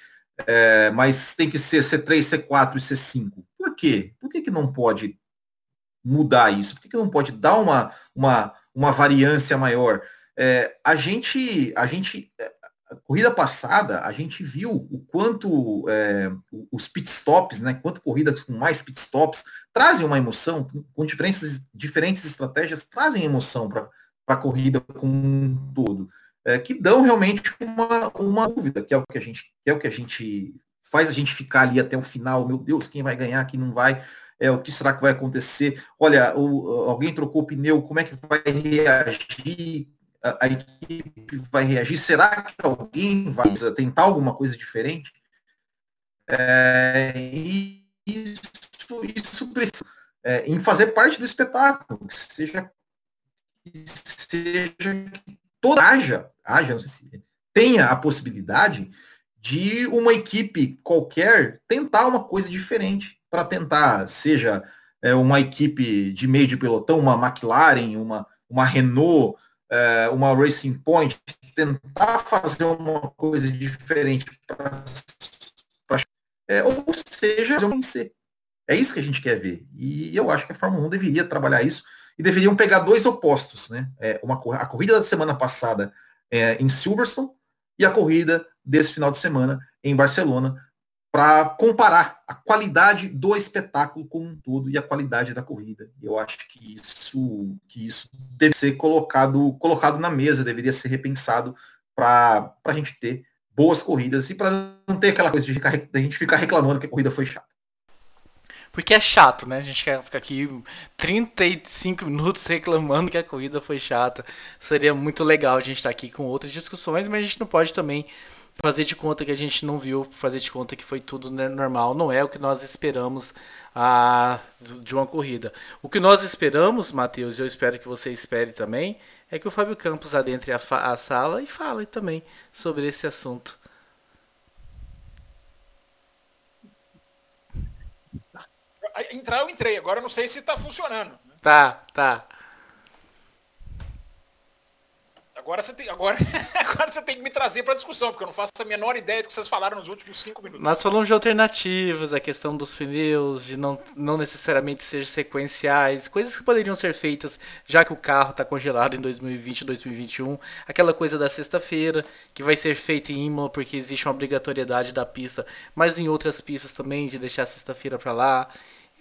é, mas tem que ser C3, C4 e C5. Por quê? Por que, que não pode mudar isso? Por que, que não pode dar uma, uma, uma variância maior? É, a gente, a gente, a corrida passada, a gente viu o quanto é, os pitstops, né, quanto corridas com mais pitstops trazem uma emoção, com diferentes, diferentes estratégias, trazem emoção para a corrida como um todo, é, que dão realmente uma, uma dúvida, que é o que a gente que é o que a gente faz a gente ficar ali até o final, meu Deus, quem vai ganhar, quem não vai, é, o que será que vai acontecer? Olha, o, alguém trocou o pneu, como é que vai reagir? A, a, equipe vai reagir? Será que alguém vai tentar alguma coisa diferente? É, e isso, isso precisa é, em fazer parte do espetáculo, que seja, que seja que toda haja, haja, se tenha a possibilidade de uma equipe qualquer tentar uma coisa diferente para tentar, seja é, uma equipe de meio de pelotão, uma McLaren, uma, uma Renault, é, uma Racing Point, tentar fazer uma coisa diferente para é, ou seja, vencer. É isso que a gente quer ver. E eu acho que a Fórmula 1 deveria trabalhar isso e deveriam pegar dois opostos, né? É, uma, a corrida da semana passada é, em Silverstone e a corrida desse final de semana em Barcelona, para comparar a qualidade do espetáculo como um todo e a qualidade da corrida. Eu acho que isso, que isso deve ser colocado, colocado na mesa, deveria ser repensado para a gente ter boas corridas e para não ter aquela coisa de, de a gente ficar reclamando que a corrida foi chata.
Porque é chato, né? A gente quer ficar aqui 35 minutos reclamando que a corrida foi chata. Seria muito legal a gente estar aqui com outras discussões, mas a gente não pode também fazer de conta que a gente não viu, fazer de conta que foi tudo normal, não é o que nós esperamos a, de uma corrida. O que nós esperamos, Matheus, e eu espero que você espere também, é que o Fábio Campos adentre a, a sala e fale também sobre esse assunto.
Entrar eu entrei, agora eu não sei se está funcionando.
Tá, tá.
Agora você tem, agora, agora você tem que me trazer para discussão, porque eu não faço a menor ideia do que vocês falaram nos últimos cinco minutos.
Nós falamos de alternativas, a questão dos pneus, de não, não necessariamente ser sequenciais, coisas que poderiam ser feitas já que o carro está congelado em 2020 2021. Aquela coisa da sexta-feira, que vai ser feita em Imola porque existe uma obrigatoriedade da pista, mas em outras pistas também, de deixar a sexta-feira para lá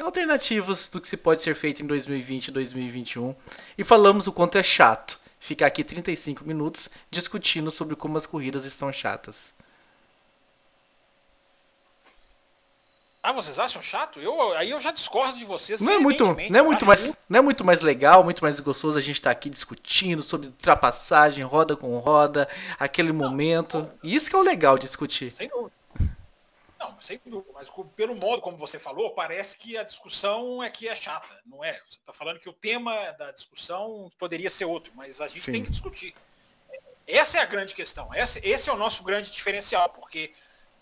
alternativas do que se pode ser feito em 2020 e 2021 e falamos o quanto é chato ficar aqui 35 minutos discutindo sobre como as corridas estão chatas.
Ah, vocês acham chato? Eu, aí eu já discordo de vocês.
Não é muito, não é muito mais, não é muito mais legal, muito mais gostoso a gente estar tá aqui discutindo sobre ultrapassagem, roda com roda, aquele não, momento. Não, Isso que é o legal de discutir.
Sem dúvida. Não, sem dúvida, mas pelo modo como você falou, parece que a discussão é que é chata, não é? Você está falando que o tema da discussão poderia ser outro, mas a gente Sim. tem que discutir. Essa é a grande questão, esse, esse é o nosso grande diferencial, porque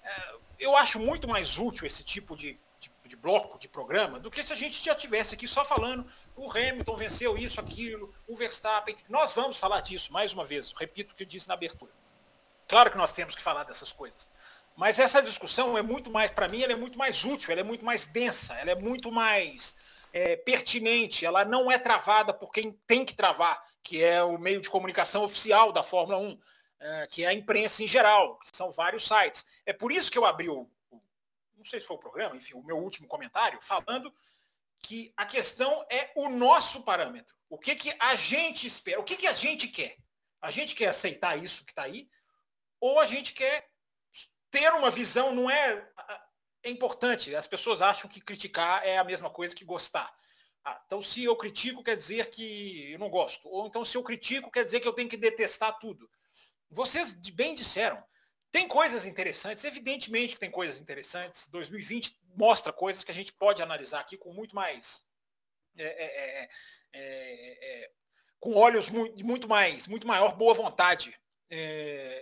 é, eu acho muito mais útil esse tipo de, de, de, bloco, de programa, do que se a gente já tivesse aqui só falando o Hamilton venceu isso, aquilo, o Verstappen. Nós vamos falar disso, mais uma vez, repito o que eu disse na abertura. Claro que nós temos que falar dessas coisas. Mas essa discussão é muito mais, para mim, ela é muito mais útil, ela é muito mais densa, ela é muito mais é, pertinente, ela não é travada por quem tem que travar, que é o meio de comunicação oficial da Fórmula 1, é, que é a imprensa em geral, que são vários sites. É por isso que eu abri o, não sei se foi o programa, enfim, o meu último comentário, falando que a questão é o nosso parâmetro. O que, que a gente espera, o que, que a gente quer? A gente quer aceitar isso que está aí, ou a gente quer ter uma visão não é, é importante. As pessoas acham que criticar é a mesma coisa que gostar. Ah, então, se eu critico, quer dizer que eu não gosto. Ou então, se eu critico, quer dizer que eu tenho que detestar tudo. Vocês bem disseram. Tem coisas interessantes, evidentemente que tem coisas interessantes. 2020 mostra coisas que a gente pode analisar aqui com muito mais. É, é, é, com olhos muito mais, muito maior boa vontade.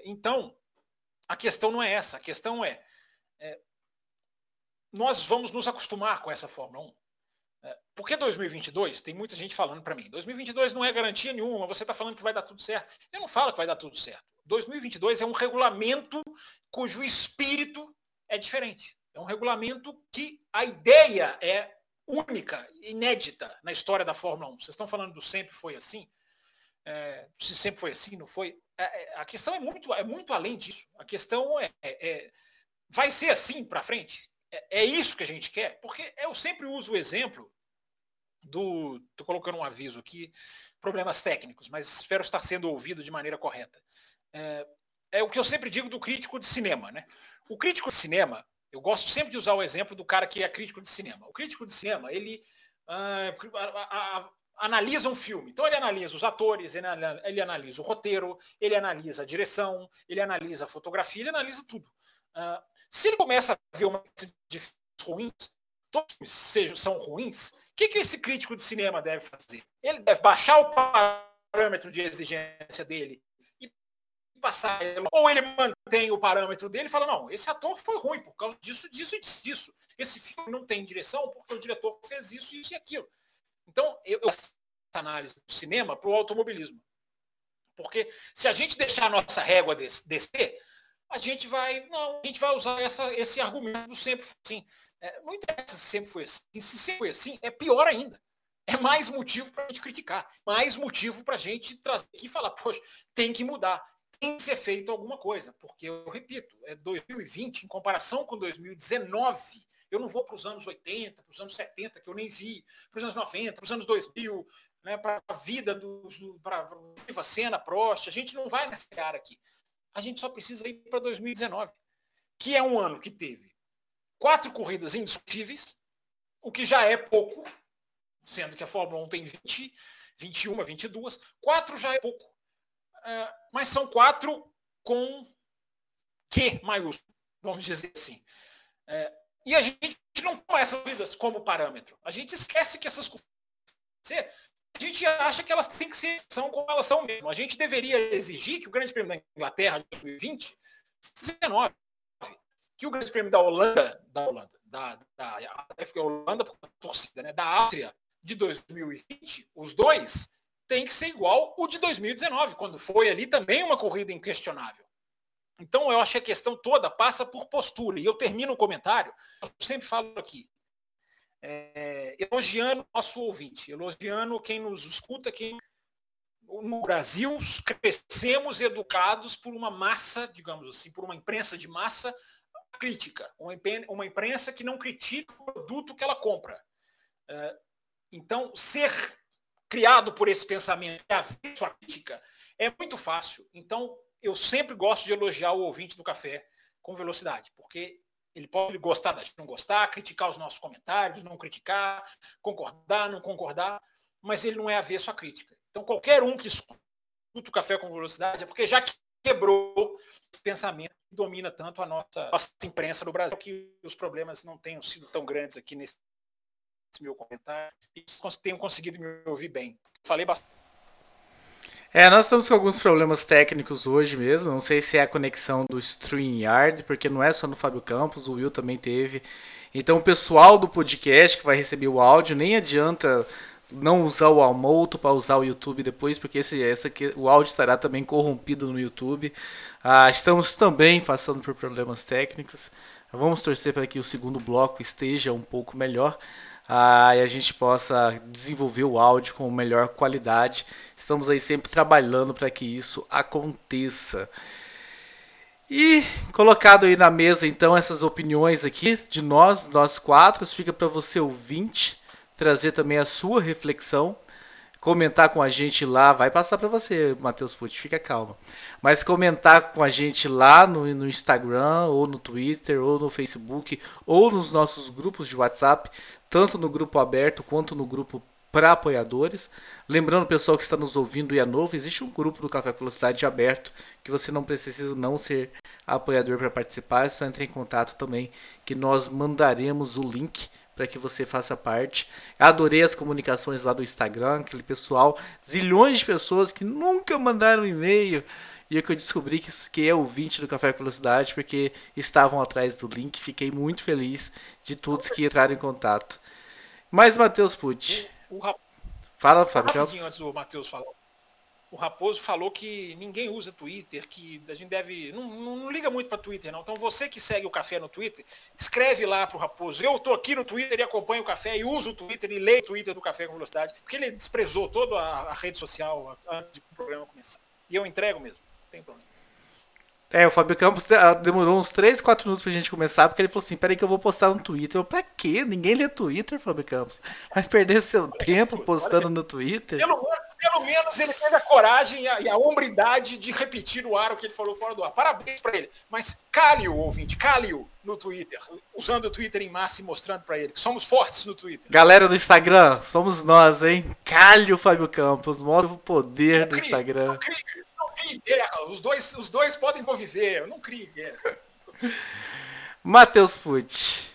então, a questão não é essa. A questão é, é nós vamos nos acostumar com essa Fórmula 1. É, porque 2022, tem muita gente falando para mim, 2022 não é garantia nenhuma, você está falando que vai dar tudo certo. Eu não falo que vai dar tudo certo. 2022 é um regulamento cujo espírito é diferente. É um regulamento que a ideia é única, inédita na história da Fórmula 1. Vocês estão falando do sempre foi assim? É, se sempre foi assim, não foi? É, a questão é muito, é muito além disso. A questão é, é, é vai ser assim para frente? É, é, isso que a gente quer? Porque eu sempre uso o exemplo do. Estou colocando um aviso aqui, problemas técnicos, mas espero estar sendo ouvido de maneira correta. É, é o que eu sempre digo do crítico de cinema. Né? O crítico de cinema, eu gosto sempre de usar o exemplo do cara que é crítico de cinema. O crítico de cinema, ele uh, analisa um filme. Então ele analisa os atores, ele, analisa o roteiro, ele analisa a direção, ele analisa a fotografia, ele analisa tudo. Uh, se ele começa a ver uma de ruins, todos sejam, são ruins, o que, que esse crítico de cinema deve fazer? Ele deve baixar o parâmetro de exigência dele e passar ou ele mantém o parâmetro dele e fala, não, esse ator foi ruim por causa disso, disso e disso. Esse filme não tem direção porque o diretor fez isso, isso e aquilo. Então, eu, eu essa análise do cinema para o automobilismo. Porque se a gente deixar a nossa régua descer, a gente vai, não, a gente vai usar essa, esse argumento sempre assim. É, não interessa se sempre foi assim. Se sempre foi assim, é pior ainda. É mais motivo para a gente criticar, mais motivo para a gente trazer aqui e falar, poxa, tem que mudar, tem que ser feito alguma coisa. Porque, eu repito, é 2020 em comparação com 2019. Eu não vou para os anos 80, para os anos 70, que eu nem vi, para os anos 90, para os anos 2000, né, para a vida dos, do, para Viva Cena, Prost. A gente não vai nessa área aqui a gente só precisa ir para 2019, que é um ano que teve quatro corridas indiscutíveis, o que já é pouco, sendo que a Fórmula 1 tem 20, 21, 22, quatro já é pouco. Uh, mas são quatro com Q maiúsculo, vamos dizer assim. Uh, e a gente não toma essas corridas como parâmetro. A gente esquece que essas corridas a gente acha que elas têm que ser são como elas são mesmo. A gente deveria exigir que o Grande Prêmio da Inglaterra de 2020 19, que o Grande Prêmio da Holanda, da Holanda, da, da, da Holanda torcida, né, da Áustria de 2020, os dois tem que ser igual o de 2019, quando foi ali também uma corrida inquestionável. Então eu acho que a questão toda passa por postura. E eu termino o comentário, eu sempre falo aqui, é, elogiando nosso ouvinte, elogiando quem nos escuta, quem no Brasil crescemos educados por uma massa, digamos assim, por uma imprensa de massa crítica, uma imprensa que não critica o produto que ela compra. É, então, ser criado por esse pensamento, a sua crítica, é muito fácil. Então, eu sempre gosto de elogiar o ouvinte do café com velocidade, porque ele pode gostar da gente, não gostar, criticar os nossos comentários, não criticar, concordar, não concordar, mas ele não é avesso à crítica. Então, qualquer um que escuta o café com velocidade é porque já quebrou esse pensamento que domina tanto a nossa, nossa imprensa no Brasil, que os problemas não tenham sido tão grandes aqui nesse, nesse meu comentário e tenham conseguido me ouvir bem. Falei bastante.
É, nós estamos com alguns problemas técnicos hoje mesmo. Não sei se é a conexão do StreamYard, porque não é só no Fábio Campos, o Will também teve. Então o pessoal do podcast que vai receber o áudio, nem adianta não usar o Almoto para usar o YouTube depois, porque esse, esse aqui, o áudio estará também corrompido no YouTube. Ah, estamos também passando por problemas técnicos. Vamos torcer para que o segundo bloco esteja um pouco melhor ah, e a gente possa desenvolver o áudio com melhor qualidade. Estamos aí sempre trabalhando para que isso aconteça. E colocado aí na mesa então essas opiniões aqui de nós, nós quatro, fica para você ouvinte trazer também a sua reflexão, comentar com a gente lá, vai passar para você, Matheus Pucci, fica calmo. Mas comentar com a gente lá no, no Instagram, ou no Twitter, ou no Facebook, ou nos nossos grupos de WhatsApp, tanto no grupo aberto quanto no grupo para apoiadores. Lembrando, pessoal que está nos ouvindo e é novo, existe um grupo do Café Velocidade aberto que você não precisa não ser apoiador para participar, é só entrar em contato também que nós mandaremos o link para que você faça parte. Adorei as comunicações lá do Instagram, aquele pessoal, zilhões de pessoas que nunca mandaram e-mail. E é que eu descobri que, que é ouvinte do Café com Velocidade, porque estavam atrás do link. Fiquei muito feliz de todos que entraram em contato. Mas, Matheus Pucci. Fala, Fábio
antes do Matheus falar. O Raposo falou que ninguém usa Twitter, que a gente deve. Não, não, não liga muito para Twitter, não. Então você que segue o café no Twitter, escreve lá pro Raposo. Eu tô aqui no Twitter e acompanho o café e uso o Twitter e leio o Twitter do Café com Velocidade, porque ele desprezou toda a, a rede social antes do programa começar. E eu entrego mesmo. Tem problema.
É, o Fábio Campos ah, demorou uns 3, 4 minutos pra gente começar, porque ele falou assim, peraí que eu vou postar no Twitter. Eu, pra quê? Ninguém lê Twitter, Fábio Campos. Vai perder seu tempo postando no Twitter?
Pelo, pelo menos ele teve a coragem e a, e a hombridade de repetir no ar o que ele falou fora do ar. Parabéns pra ele. Mas cale-o, ouvinte, cale-o no Twitter. Usando o Twitter em massa e mostrando pra ele que somos fortes no Twitter.
Galera do Instagram, somos nós, hein? Calhe o Fábio Campos, mostra o poder do
crie,
Instagram.
Crie, não crie guerra. Os dois, os dois podem conviver. Eu não crie guerra.
Matheus Pucci.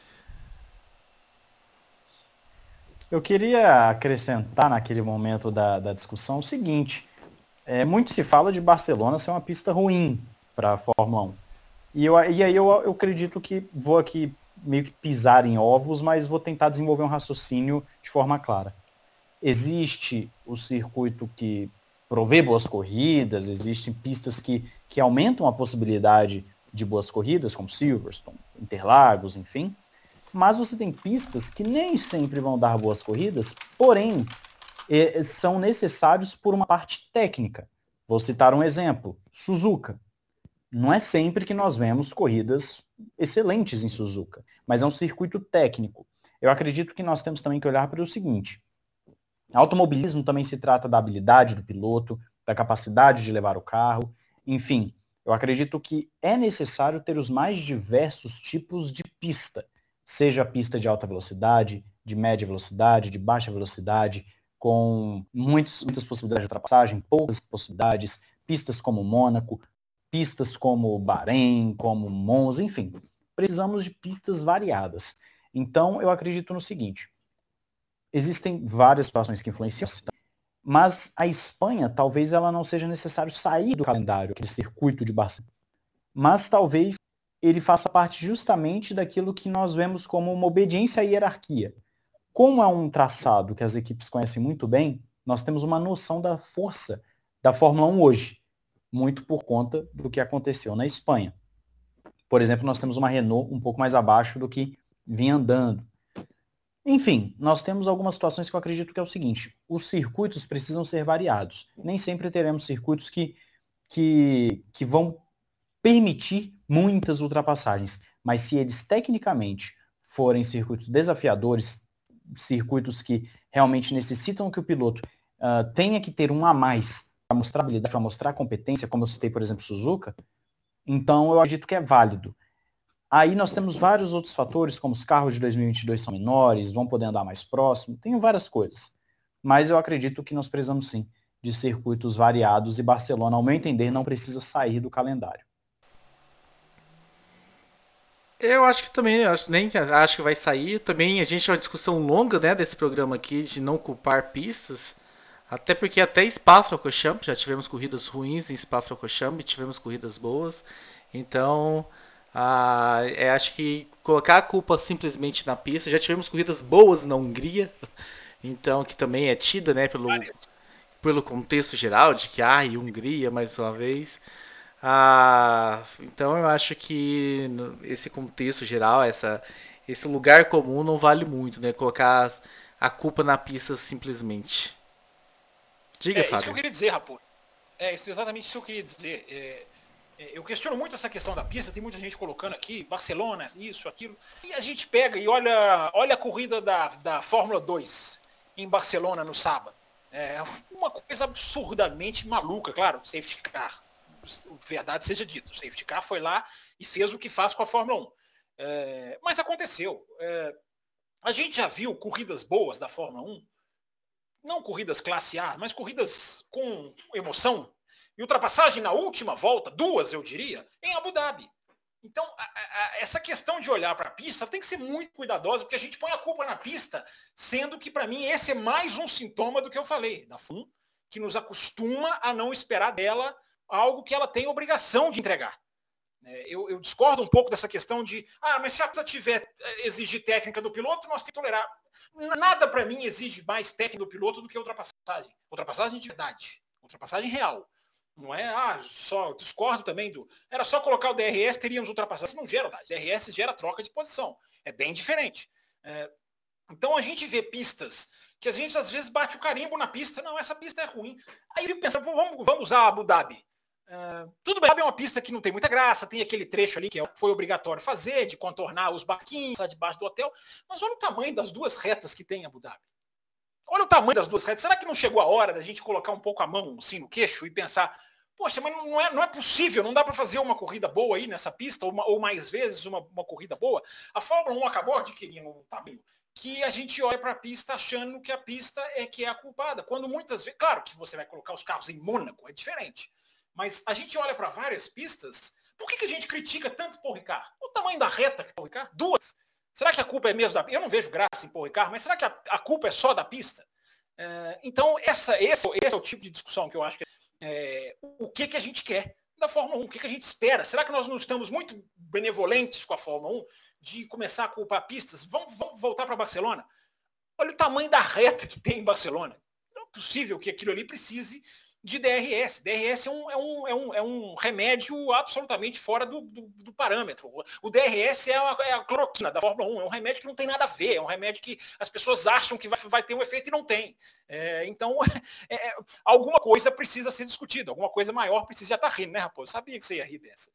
Eu queria acrescentar naquele momento da, da discussão o seguinte. É, muito se fala de Barcelona ser uma pista ruim para a Fórmula 1. E, eu, e aí eu, eu acredito que vou aqui meio que pisar em ovos, mas vou tentar desenvolver um raciocínio de forma clara. Existe o circuito que provê boas corridas, existem pistas que, que aumentam a possibilidade de boas corridas, como Silverstone, Interlagos, enfim. Mas você tem pistas que nem sempre vão dar boas corridas, porém eh, são necessários por uma parte técnica. Vou citar um exemplo: Suzuka. Não é sempre que nós vemos corridas excelentes em Suzuka, mas é um circuito técnico. Eu acredito que nós temos também que olhar para o seguinte: automobilismo também se trata da habilidade do piloto, da capacidade de levar o carro, enfim. Eu acredito que é necessário ter os mais diversos tipos de pista, seja pista de alta velocidade, de média velocidade, de baixa velocidade, com muitos, muitas possibilidades de ultrapassagem, poucas possibilidades, pistas como Mônaco, pistas como Bahrein, como Monza, enfim. Precisamos de pistas variadas. Então, eu acredito no seguinte: existem várias situações que influenciam, mas a Espanha talvez ela não seja necessário sair do calendário, aquele circuito de Barcelona. Mas talvez ele faça parte justamente daquilo que nós vemos como uma obediência à hierarquia. Como é um traçado que as equipes conhecem muito bem, nós temos uma noção da força da Fórmula 1 hoje, muito por conta do que aconteceu na Espanha. Por exemplo, nós temos uma Renault um pouco mais abaixo do que vinha andando. Enfim, nós temos algumas situações que eu acredito que é o seguinte: os circuitos precisam ser variados. Nem sempre teremos circuitos que, que, que vão permitir muitas ultrapassagens, mas se eles tecnicamente forem circuitos desafiadores, circuitos que realmente necessitam que o piloto uh, tenha que ter um a mais para mostrar habilidade, para mostrar competência, como eu citei, por exemplo, Suzuka, então eu acredito que é válido. Aí nós temos vários outros fatores, como os carros de 2022 são menores, vão poder andar mais próximo, tem várias coisas. Mas eu acredito que nós precisamos sim de circuitos variados e Barcelona, ao meu entender, não precisa sair do calendário.
Eu acho que também, acho, nem acho que vai sair. Também a gente tem uma discussão longa né, desse programa aqui de não culpar pistas. Até porque até Spa-Francorchamps, já tivemos corridas ruins em Spa-Francorchamps e tivemos corridas boas. Então, ah, é, acho que colocar a culpa simplesmente na pista, já tivemos corridas boas na Hungria, então que também é tida né, pelo, pelo contexto geral de que, ah, Hungria mais uma vez. Ah, então eu acho que esse contexto geral, essa, esse lugar comum não vale muito, né? Colocar a culpa na pista simplesmente.
Diga, é, Fábio. Isso que eu queria dizer, Rapo. É isso, exatamente isso que eu queria dizer. É, eu questiono muito essa questão da pista, tem muita gente colocando aqui, Barcelona, isso, aquilo. E a gente pega e olha, olha a corrida da, da Fórmula 2 em Barcelona no sábado. É uma coisa absurdamente maluca, claro, safety car verdade seja dita, o safety car foi lá e fez o que faz com a Fórmula 1. É, mas aconteceu. É, a gente já viu corridas boas da Fórmula 1, não corridas classe A, mas corridas com emoção, e ultrapassagem na última volta, duas eu diria, em Abu Dhabi. Então, a, a, essa questão de olhar para a pista tem que ser muito cuidadosa, porque a gente põe a culpa na pista, sendo que, para mim, esse é mais um sintoma do que eu falei, da FUN, que nos acostuma a não esperar dela algo que ela tem obrigação de entregar. É, eu, eu, discordo um pouco dessa questão de, ah, mas se a pista tiver eh, exigir técnica do piloto, nós temos que tolerar. Nada para mim exige mais técnica do piloto do que ultrapassagem. Ultrapassagem de verdade. Ultrapassagem real. Não é, ah, só discordo também do. Era só colocar o DRS, teríamos ultrapassagem. Isso não gera, tá? DRS gera troca de posição. É bem diferente. É, então a gente vê pistas que a gente às vezes bate o carimbo na pista. Não, essa pista é ruim. Aí eu vamos, vamos usar Abu Dhabi. Uh, tudo bem, é uma pista que não tem muita graça, tem aquele trecho ali que é foi obrigatório fazer, de contornar os barquinhos debaixo do hotel, mas olha o tamanho das duas retas que tem em Abu Dhabi. Olha o tamanho das duas retas. Será que não chegou a hora da gente colocar um pouco a mão assim no queixo e pensar, poxa, mas não é, não é possível, não dá para fazer uma corrida boa aí nessa pista, ou, uma, ou mais vezes uma, uma, corrida boa? A Fórmula 1 acabou adquirindo um tamanho que a gente olha para a pista achando que a pista é que é a culpada. Quando muitas vezes, claro que você vai colocar os carros em Mônaco, é diferente. Mas a gente olha para várias pistas, por que, que a gente critica tanto Paul Ricard? O tamanho da reta que Paul Ricard? Duas. Será que a culpa é mesmo da Eu não vejo graça em Paul Ricard, mas será que a, a culpa é só da pista? É, então, essa, esse, esse, é o tipo de discussão que eu acho que é, o que, que a gente quer da Fórmula 1, o que, que a gente espera? Será que nós não estamos muito benevolentes com a Fórmula 1 de começar a culpar pistas? Vamos, vamos voltar para Barcelona? Olha o tamanho da reta que tem em Barcelona. Não é possível que aquilo ali precise de DRS. DRS é um, é um, é um, é um remédio absolutamente fora do, do, do parâmetro. O DRS é, uma, é a cloroquina da Fórmula 1, é um remédio que não tem nada a ver, é um remédio que as pessoas acham que vai, vai ter um efeito e não tem. É, então, é, alguma coisa precisa ser discutida, alguma coisa maior precisa estar tá rindo, né, Raposo? Sabia que você ia rir dessa.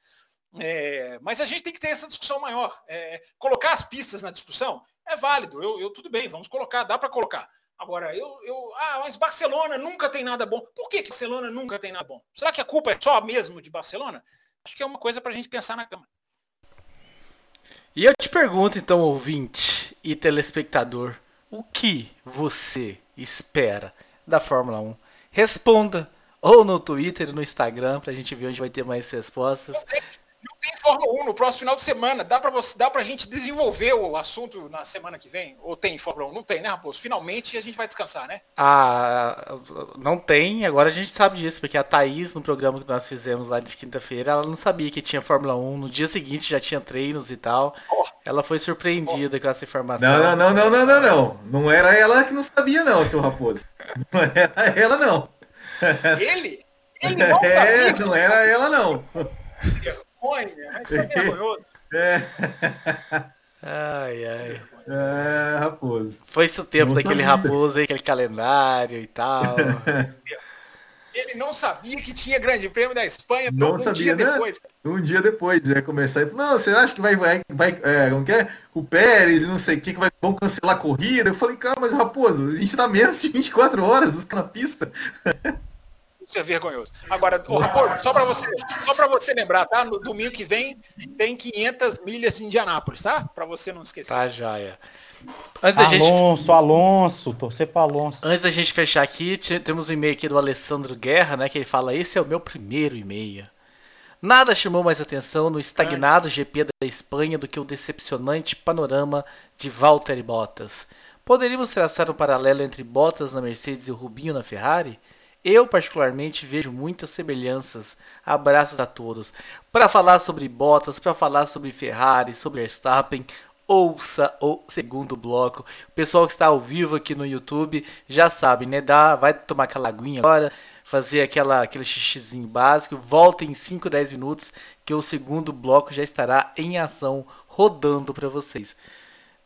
É, mas a gente tem que ter essa discussão maior. É, colocar as pistas na discussão é válido. Eu, eu tudo bem, vamos colocar, dá para colocar. Agora, eu, eu. Ah, mas Barcelona nunca tem nada bom. Por que, que Barcelona nunca tem nada bom? Será que a culpa é só mesmo de Barcelona? Acho que é uma coisa para a gente pensar na cama.
E eu te pergunto, então, ouvinte e telespectador, o que você espera da Fórmula 1? Responda ou no Twitter, no Instagram, para a gente ver onde vai ter mais respostas.
Tem Fórmula 1 no próximo final de semana. Dá para você, dá pra gente desenvolver o assunto na semana que vem? Ou tem Fórmula 1? Não tem, né, Raposo? Finalmente a gente vai descansar, né?
Ah, não tem. Agora a gente sabe disso, porque a Thaís, no programa que nós fizemos lá de quinta-feira, ela não sabia que tinha Fórmula 1. No dia seguinte já tinha treinos e tal. Oh. Ela foi surpreendida oh. com essa informação.
Não, não, não, não, não, não, Não era ela que não sabia, não, seu Raposo. Não era ela, não.
Ele? Ele não sabia.
É, não era ela, não
vergonha, vergonhoso. É.
Ai, ai.
É, raposo.
Foi isso o tempo não daquele sabia. raposo aí, aquele calendário e tal.
Ele não sabia que tinha grande prêmio da Espanha
não um sabia, dia né? depois. Um dia depois, ia começar e falou, não, você acha que vai, vai, vai é, como que é? O Pérez e não sei o que, que vai, vão cancelar a corrida? Eu falei, cara, mas Raposo, a gente tá menos de 24 horas na pista.
Isso é vergonhoso. Agora, o Raposo, só para você, só para você lembrar, tá? No domingo que vem tem 500 milhas de Indianápolis, tá? Para você não esquecer.
Tá, joia.
Antes da Alonso, gente... Alonso, torcer para Alonso.
Antes da gente fechar aqui, temos um e-mail aqui do Alessandro Guerra, né? Que ele fala: Esse é o meu primeiro e-mail. Nada chamou mais atenção no estagnado GP da Espanha do que o decepcionante panorama de Valtteri Bottas. Poderíamos traçar um paralelo entre Bottas na Mercedes e o Rubinho na Ferrari? Eu, particularmente, vejo muitas semelhanças. Abraços a todos. Para falar sobre Bottas, para falar sobre Ferrari, sobre Verstappen, ouça o segundo bloco. O pessoal que está ao vivo aqui no YouTube já sabe, né? Dá, vai tomar aquela aguinha agora, fazer aquela, aquele xixizinho básico. Volta em 5, 10 minutos que o segundo bloco já estará em ação, rodando para vocês.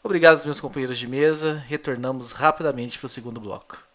Obrigado meus companheiros de mesa. Retornamos rapidamente para o segundo bloco.